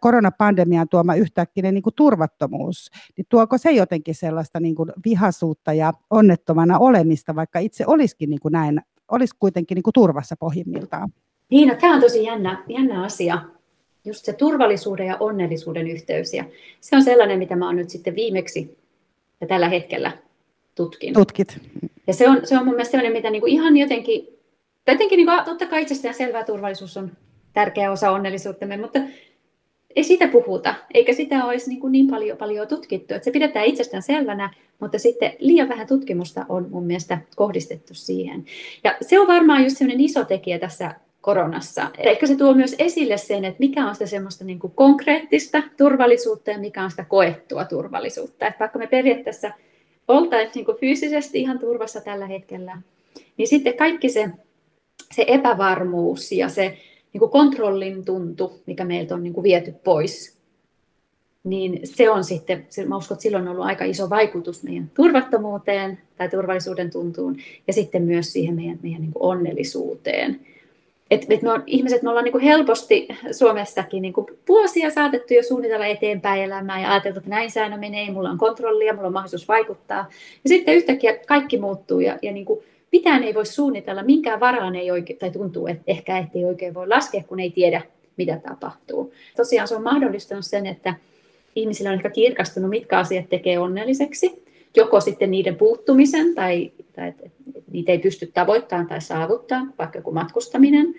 Speaker 1: koronapandemian tuoma yhtäkkinen niin kuin turvattomuus, niin tuoko se jotenkin sellaista niin kuin vihasuutta ja onnettomana olemista, vaikka itse olisikin niin kuin näin, olisi kuitenkin niin kuin turvassa pohjimmiltaan?
Speaker 2: Niin, no, tämä on tosi jännä, jännä asia. Just se turvallisuuden ja onnellisuuden yhteys. Ja se on sellainen, mitä mä oon nyt sitten viimeksi ja tällä hetkellä tutkin.
Speaker 1: Tutkit.
Speaker 2: Ja se on, se on mun mielestä sellainen, mitä niin kuin ihan jotenkin, jotenkin niin kuin, totta kai itsestään selvää turvallisuus on tärkeä osa onnellisuuttamme, mutta ei siitä puhuta, eikä sitä olisi niin, kuin niin paljon, paljon tutkittu. Että se pidetään itsestään selvänä, mutta sitten liian vähän tutkimusta on mun mielestä kohdistettu siihen. Ja se on varmaan just sellainen iso tekijä tässä koronassa. Ehkä se tuo myös esille sen, että mikä on sitä semmoista niin kuin konkreettista turvallisuutta ja mikä on sitä koettua turvallisuutta. Että vaikka me periaatteessa oltaisiin niin fyysisesti ihan turvassa tällä hetkellä, niin sitten kaikki se, se epävarmuus ja se niin kuin kontrollin tuntu, mikä meiltä on niin kuin viety pois, niin se on sitten, mä uskon, että silloin on ollut aika iso vaikutus meidän turvattomuuteen tai turvallisuuden tuntuun ja sitten myös siihen meidän, meidän niin kuin onnellisuuteen. Et, et me on, ihmiset, me ollaan niin kuin helposti Suomessakin niin kuin vuosia saatettu jo suunnitella eteenpäin elämää ja ajateltu, että näin säännö menee, mulla on kontrollia, mulla on mahdollisuus vaikuttaa. Ja sitten yhtäkkiä kaikki muuttuu ja, ja niin kuin mitään ei voi suunnitella, minkään varaan ei oikein, tai tuntuu, että ehkä ettei oikein voi laskea, kun ei tiedä, mitä tapahtuu. Tosiaan se on mahdollistanut sen, että ihmisillä on ehkä kirkastunut, mitkä asiat tekee onnelliseksi, joko sitten niiden puuttumisen tai, tai että niitä ei pysty tavoittamaan tai saavuttaa, vaikka joku matkustaminen.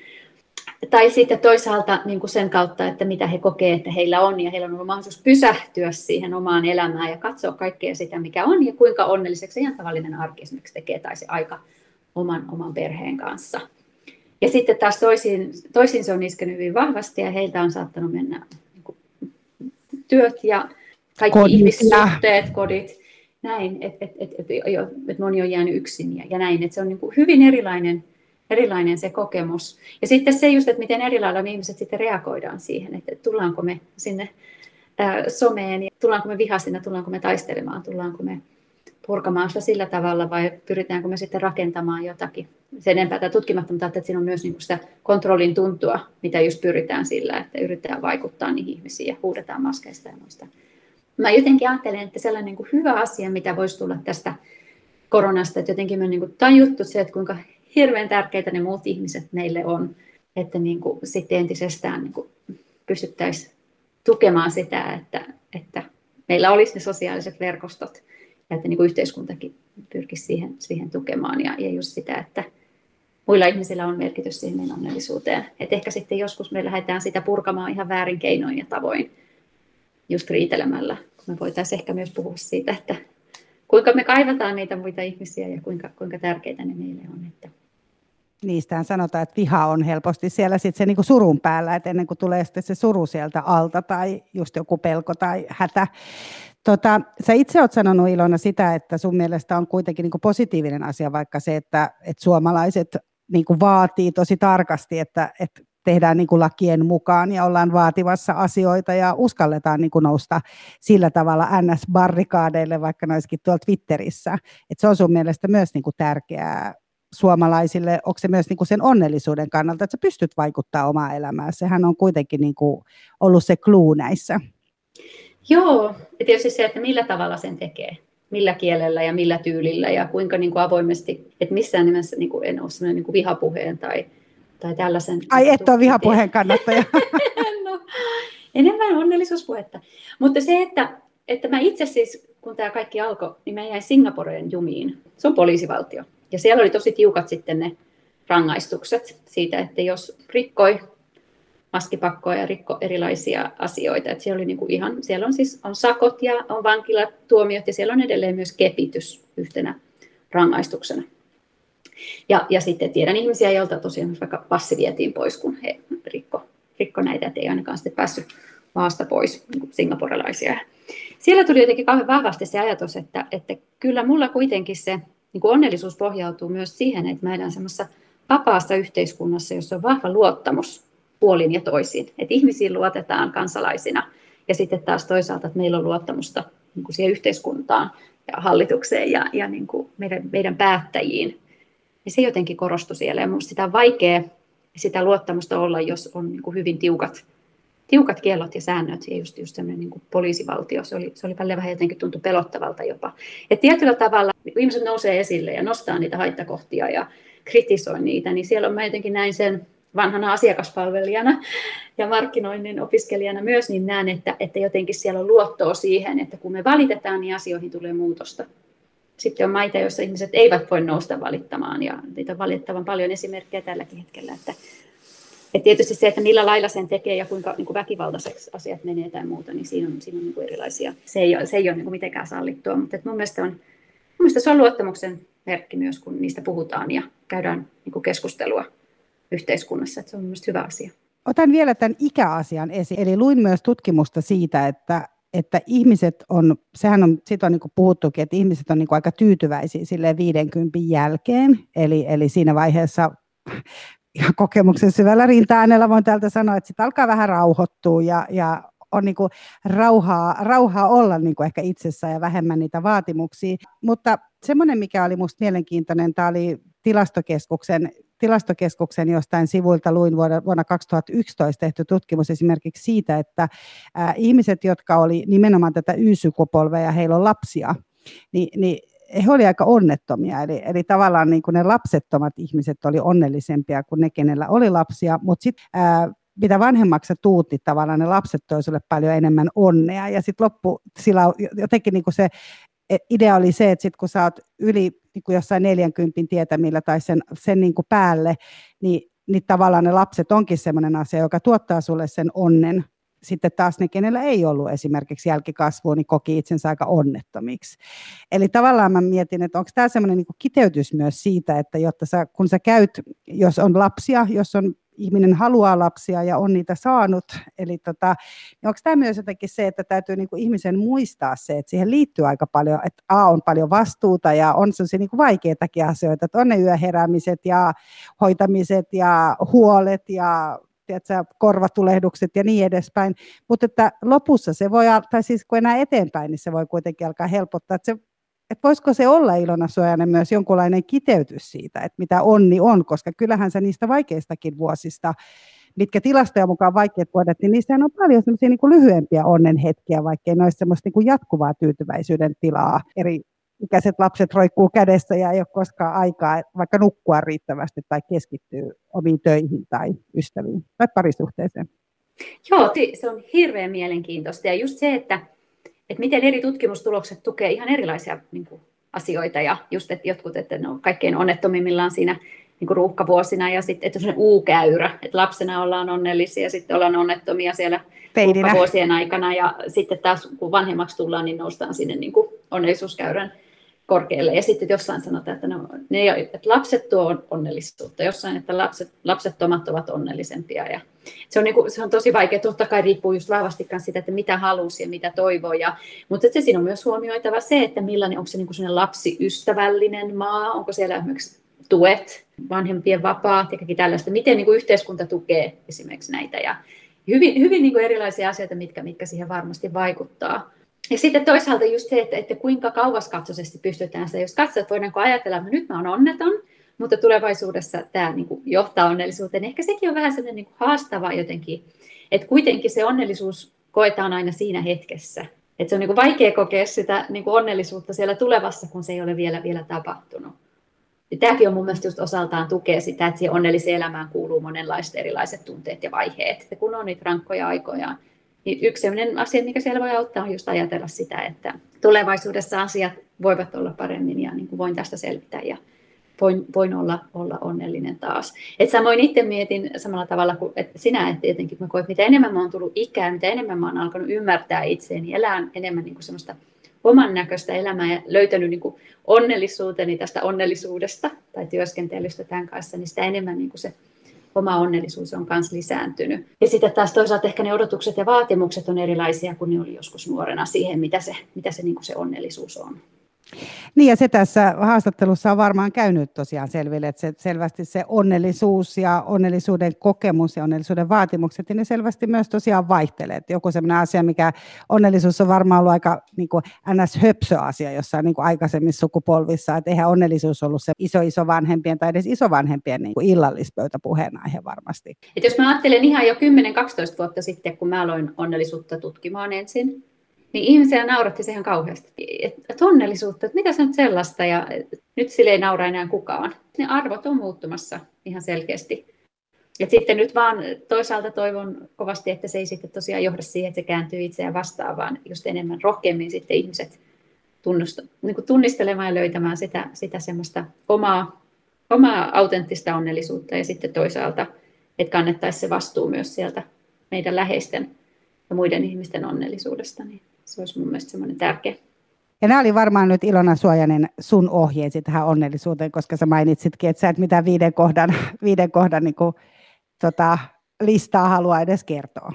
Speaker 2: Tai sitten toisaalta niin kuin sen kautta, että mitä he kokee, että heillä on, ja heillä on ollut mahdollisuus pysähtyä siihen omaan elämään ja katsoa kaikkea sitä, mikä on, ja kuinka onnelliseksi ihan tavallinen arki esimerkiksi tekee, tai se aika oman, oman perheen kanssa. Ja sitten taas toisin, toisin se on iskenyt hyvin vahvasti, ja heiltä on saattanut mennä niin kuin, työt ja kaikki kodit ihmissuhteet, kodit, näin, että et, et, et, et moni on jäänyt yksin ja, ja näin, että se on niin kuin hyvin erilainen, erilainen se kokemus. Ja sitten se just, että miten eri lailla me ihmiset sitten reagoidaan siihen, että, tullaanko me sinne ää, someen, ja tullaanko me vihasina, tullaanko me taistelemaan, tullaanko me purkamaan sitä sillä tavalla vai pyritäänkö me sitten rakentamaan jotakin. Sen enempää tai tutkimatta, mutta että siinä on myös niin kuin sitä kontrollin tuntua, mitä just pyritään sillä, että yritetään vaikuttaa niihin ihmisiin ja huudetaan maskeista ja muista mä jotenkin ajattelen, että sellainen niin kuin hyvä asia, mitä voisi tulla tästä koronasta, että jotenkin me on niin kuin tajuttu se, että kuinka hirveän tärkeitä ne muut ihmiset meille on, että niin kuin sitten entisestään niin kuin pystyttäisiin tukemaan sitä, että, että meillä olisi ne sosiaaliset verkostot ja että niin kuin yhteiskuntakin pyrkisi siihen, siihen tukemaan ja, ja just sitä, että muilla ihmisillä on merkitys siihen onnellisuuteen. Et ehkä sitten joskus me lähdetään sitä purkamaan ihan väärin keinoin ja tavoin, just riitelemällä. Me voitaisiin ehkä myös puhua siitä, että kuinka me kaivataan niitä muita ihmisiä ja kuinka, kuinka tärkeitä ne meille on. Että.
Speaker 1: Niistähän sanotaan, että viha on helposti siellä sit se niinku surun päällä, että ennen kuin tulee sitten se suru sieltä alta tai just joku pelko tai hätä. Tota, sä itse olet sanonut Ilona sitä, että sun mielestä on kuitenkin niinku positiivinen asia vaikka se, että, että suomalaiset niinku vaatii tosi tarkasti, että, että tehdään niin kuin lakien mukaan ja ollaan vaativassa asioita ja uskalletaan niin kuin nousta sillä tavalla NS-barrikaadeille, vaikka noiskin tuolla Twitterissä. Et se on sun mielestä myös niin kuin tärkeää suomalaisille, onko se myös niin kuin sen onnellisuuden kannalta, että sä pystyt vaikuttamaan omaa elämään. Sehän on kuitenkin niin kuin ollut se clue näissä.
Speaker 2: Joo, ja tietysti se, että millä tavalla sen tekee millä kielellä ja millä tyylillä ja kuinka niin kuin avoimesti, että missään nimessä niin kuin en ole sellainen niin kuin vihapuheen tai tai tällaisen.
Speaker 1: Ai et ole vihapuheen kannattaja.
Speaker 2: no, enemmän onnellisuuspuhetta. Mutta se, että, että mä itse siis, kun tämä kaikki alkoi, niin mä jäin Singaporeen jumiin. Se on poliisivaltio. Ja siellä oli tosi tiukat sitten ne rangaistukset siitä, että jos rikkoi maskipakkoa ja rikko erilaisia asioita. Että siellä, oli niinku ihan, siellä on siis on sakot ja on vankilatuomiot ja siellä on edelleen myös kepitys yhtenä rangaistuksena. Ja, ja sitten tiedän ihmisiä, joilta tosiaan vaikka passi vietiin pois, kun he rikko, rikko näitä, että ei ainakaan sitten päässyt maasta pois niin singaporelaisia. Siellä tuli jotenkin kauhean vahvasti se ajatus, että, että kyllä mulla kuitenkin se niin kuin onnellisuus pohjautuu myös siihen, että mä elän semmoisessa vapaassa yhteiskunnassa, jossa on vahva luottamus puolin ja toisin. Että ihmisiin luotetaan kansalaisina ja sitten taas toisaalta, että meillä on luottamusta niin kuin siihen yhteiskuntaan ja hallitukseen ja, ja niin kuin meidän, meidän päättäjiin. Ja se jotenkin korostui siellä ja minusta sitä on vaikea sitä luottamusta olla, jos on niin kuin hyvin tiukat, tiukat kiellot ja säännöt ja just, just semmoinen niin poliisivaltio, se oli, se oli paljon vähän jotenkin tuntui pelottavalta jopa. Et tietyllä tavalla niin ihmiset nousee esille ja nostaa niitä haittakohtia ja kritisoi niitä, niin siellä on mä jotenkin näin sen vanhana asiakaspalvelijana ja markkinoinnin opiskelijana myös, niin näen, että, että jotenkin siellä on luottoa siihen, että kun me valitetaan, niin asioihin tulee muutosta. Sitten on maita, joissa ihmiset eivät voi nousta valittamaan, ja niitä on valitettavan paljon esimerkkejä tälläkin hetkellä. Että, että tietysti se, että millä lailla sen tekee ja kuinka niin kuin väkivaltaiseksi asiat menee tai muuta, niin siinä on, siinä on niin kuin erilaisia. Se ei ole, se ei ole niin kuin mitenkään sallittua, mutta että mun, mielestä on, mun mielestä se on luottamuksen merkki myös, kun niistä puhutaan ja käydään niin kuin keskustelua yhteiskunnassa. Että se on mielestäni hyvä asia.
Speaker 1: Otan vielä tämän ikäasian esiin. Eli luin myös tutkimusta siitä, että, että ihmiset on, sehän on, siitä on niin puhuttukin, että ihmiset on niin aika tyytyväisiä sille 50 jälkeen. Eli, eli siinä vaiheessa ihan kokemuksen syvällä rinta-äänellä voin täältä sanoa, että sitten alkaa vähän rauhoittua ja, ja on niin rauhaa, rauhaa olla niin ehkä itsessä ja vähemmän niitä vaatimuksia. Mutta semmoinen, mikä oli minusta mielenkiintoinen, tämä oli tilastokeskuksen tilastokeskuksen jostain sivuilta luin vuonna 2011 tehty tutkimus esimerkiksi siitä, että ihmiset, jotka oli nimenomaan tätä Y-sukupolvea ja heillä on lapsia, niin, niin he olivat aika onnettomia, eli, eli tavallaan niin kuin ne lapsettomat ihmiset oli onnellisempia kuin ne, kenellä oli lapsia, mutta sitten mitä vanhemmaksi tuut, niin tavallaan ne lapset toisivat paljon enemmän onnea. Ja sitten loppu, sillä jotenkin niin kuin se idea oli se, että sit kun sä oot yli niin kuin jossain 40 tietämillä tai sen, sen niin kuin päälle, niin, niin tavallaan ne lapset onkin sellainen asia, joka tuottaa sulle sen onnen. Sitten taas ne, kenellä ei ollut esimerkiksi jälkikasvua, niin koki itsensä aika onnettomiksi. Eli tavallaan mä mietin, että onko tämä sellainen niin kiteytys myös siitä, että jotta sä, kun sä käyt, jos on lapsia, jos on ihminen haluaa lapsia ja on niitä saanut. Eli tota, niin onko tämä myös jotenkin se, että täytyy niin kuin ihmisen muistaa se, että siihen liittyy aika paljon, että A on paljon vastuuta ja on sellaisia niin kuin vaikeitakin asioita, että on ne yöheräämiset ja hoitamiset ja huolet ja tiedätkö, korvatulehdukset ja niin edespäin, mutta että lopussa se voi, tai siis kun enää eteenpäin, niin se voi kuitenkin alkaa helpottaa, että se että voisiko se olla Ilona Suojanen myös jonkunlainen kiteytys siitä, että mitä onni on, koska kyllähän se niistä vaikeistakin vuosista, mitkä tilastoja mukaan vaikeat vuodet, niin niissä on paljon semmoisia niin lyhyempiä onnenhetkiä, vaikkei ne olisi semmoista niin kuin jatkuvaa tyytyväisyyden tilaa. Eri ikäiset lapset roikkuu kädessä ja ei ole koskaan aikaa vaikka nukkua riittävästi tai keskittyä omiin töihin tai ystäviin tai parisuhteeseen.
Speaker 2: Joo, se on hirveän mielenkiintoista ja just se, että että miten eri tutkimustulokset tukee ihan erilaisia niin kuin, asioita ja just, että jotkut, että ne on kaikkein onnettomimmillaan siinä niin kuin ruuhkavuosina ja sitten, että on U-käyrä, että lapsena ollaan onnellisia ja sitten ollaan onnettomia siellä ruuhkavuosien aikana ja sitten taas kun vanhemmaksi tullaan, niin noustaan sinne niin kuin onnellisuuskäyrän korkealle. Ja sitten jossain sanotaan, että, no, ne, että lapset tuo onnellisuutta, jossain, että lapset, lapsettomat ovat onnellisempia. Ja se, on niin kuin, se on tosi vaikea, totta kai riippuu just vahvasti siitä, että mitä halusi ja mitä toivoo. Ja, mutta se siinä on myös huomioitava se, että millainen, onko se niin kuin lapsiystävällinen maa, onko siellä esimerkiksi tuet, vanhempien vapaat ja kaikki tällaista, miten niin kuin yhteiskunta tukee esimerkiksi näitä. Ja hyvin, hyvin niin kuin erilaisia asioita, mitkä, mitkä siihen varmasti vaikuttaa. Ja sitten toisaalta just se, että, että kuinka kauaskatsoisesti pystytään sitä, jos katsot, voidaanko ajatella, että nyt mä oon onneton, mutta tulevaisuudessa tämä niin kuin johtaa onnellisuuteen. Ehkä sekin on vähän sellainen niin kuin haastava jotenkin, että kuitenkin se onnellisuus koetaan aina siinä hetkessä. Että se on niin kuin vaikea kokea sitä niin kuin onnellisuutta siellä tulevassa, kun se ei ole vielä, vielä tapahtunut. Ja tämäkin on mun mielestä just osaltaan tukea sitä, että siihen onnelliseen elämään kuuluu monenlaiset erilaiset tunteet ja vaiheet. Ja kun on niitä rankkoja aikoja, niin yksi sellainen asia, mikä siellä voi auttaa, on just ajatella sitä, että tulevaisuudessa asiat voivat olla paremmin ja niin kuin voin tästä selvitä ja voin, voin olla, olla onnellinen taas. Et samoin itse mietin samalla tavalla kuin että sinä, että tietenkin mä koen, että mitä enemmän mä oon tullut ikään, mitä enemmän mä oon alkanut ymmärtää itseäni, elää enemmän niin kuin semmoista oman näköistä elämää ja löytänyt niin kuin onnellisuuteni tästä onnellisuudesta tai työskentelystä tämän kanssa, niin sitä enemmän niin kuin se oma onnellisuus on myös lisääntynyt. Ja sitten taas toisaalta ehkä ne odotukset ja vaatimukset on erilaisia kuin ne oli joskus nuorena siihen, mitä se, mitä se, niin se onnellisuus on.
Speaker 1: Niin ja se tässä haastattelussa on varmaan käynyt tosiaan selville, että se, selvästi se onnellisuus ja onnellisuuden kokemus ja onnellisuuden vaatimukset, niin ne selvästi myös tosiaan vaihtelee. Että joku sellainen asia, mikä onnellisuus on varmaan ollut aika niin kuin ns-höpsö-asia jossain niin kuin aikaisemmissa sukupolvissa, että eihän onnellisuus ollut se iso iso vanhempien tai edes isovanhempien niin kuin illallispöytäpuheenaihe varmasti.
Speaker 2: Et jos mä ajattelen ihan jo 10-12 vuotta sitten, kun mä aloin onnellisuutta tutkimaan ensin, niin ihmisiä nauratti se ihan kauheasti. Että onnellisuutta, että mitä se on sellaista ja nyt sille ei naura enää kukaan. Ne arvot on muuttumassa ihan selkeästi. Ja sitten nyt vaan toisaalta toivon kovasti, että se ei sitten tosiaan johda siihen, että se kääntyy itseään vastaan, vaan just enemmän rohkeammin sitten ihmiset tunnusta, niin kuin tunnistelemaan ja löytämään sitä, sitä semmoista omaa, omaa autenttista onnellisuutta ja sitten toisaalta, että kannettaisiin se vastuu myös sieltä meidän läheisten ja muiden ihmisten onnellisuudesta. Niin se olisi mun mielestä semmoinen tärkeä.
Speaker 1: Ja nämä oli varmaan nyt Ilona Suojanen sun ohjeesi tähän onnellisuuteen, koska sä mainitsitkin, että sä et mitään viiden kohdan, viiden kohdan niin kuin, tota, listaa halua edes kertoa.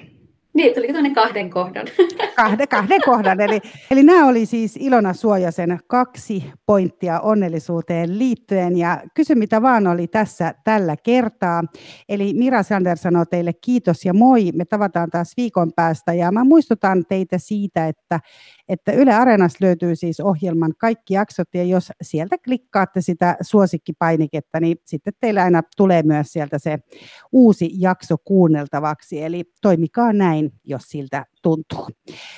Speaker 2: Niin, tuli tuonne kahden kohdan.
Speaker 1: Kahden, kahden kohdan. Eli, eli nämä oli siis Ilona Suojasen kaksi pointtia onnellisuuteen liittyen. Ja kysy mitä vaan oli tässä tällä kertaa. Eli Mira Sander sanoo teille kiitos ja moi. Me tavataan taas viikon päästä. Ja mä muistutan teitä siitä, että että Yle Areenasta löytyy siis ohjelman kaikki jaksot, ja jos sieltä klikkaatte sitä suosikkipainiketta, niin sitten teillä aina tulee myös sieltä se uusi jakso kuunneltavaksi, eli toimikaa näin, jos siltä tuntuu.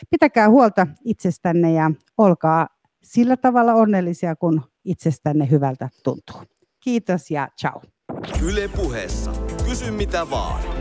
Speaker 1: Pitäkää huolta itsestänne ja olkaa sillä tavalla onnellisia, kun itsestänne hyvältä tuntuu. Kiitos ja ciao. Yle puheessa. Kysy mitä vaan.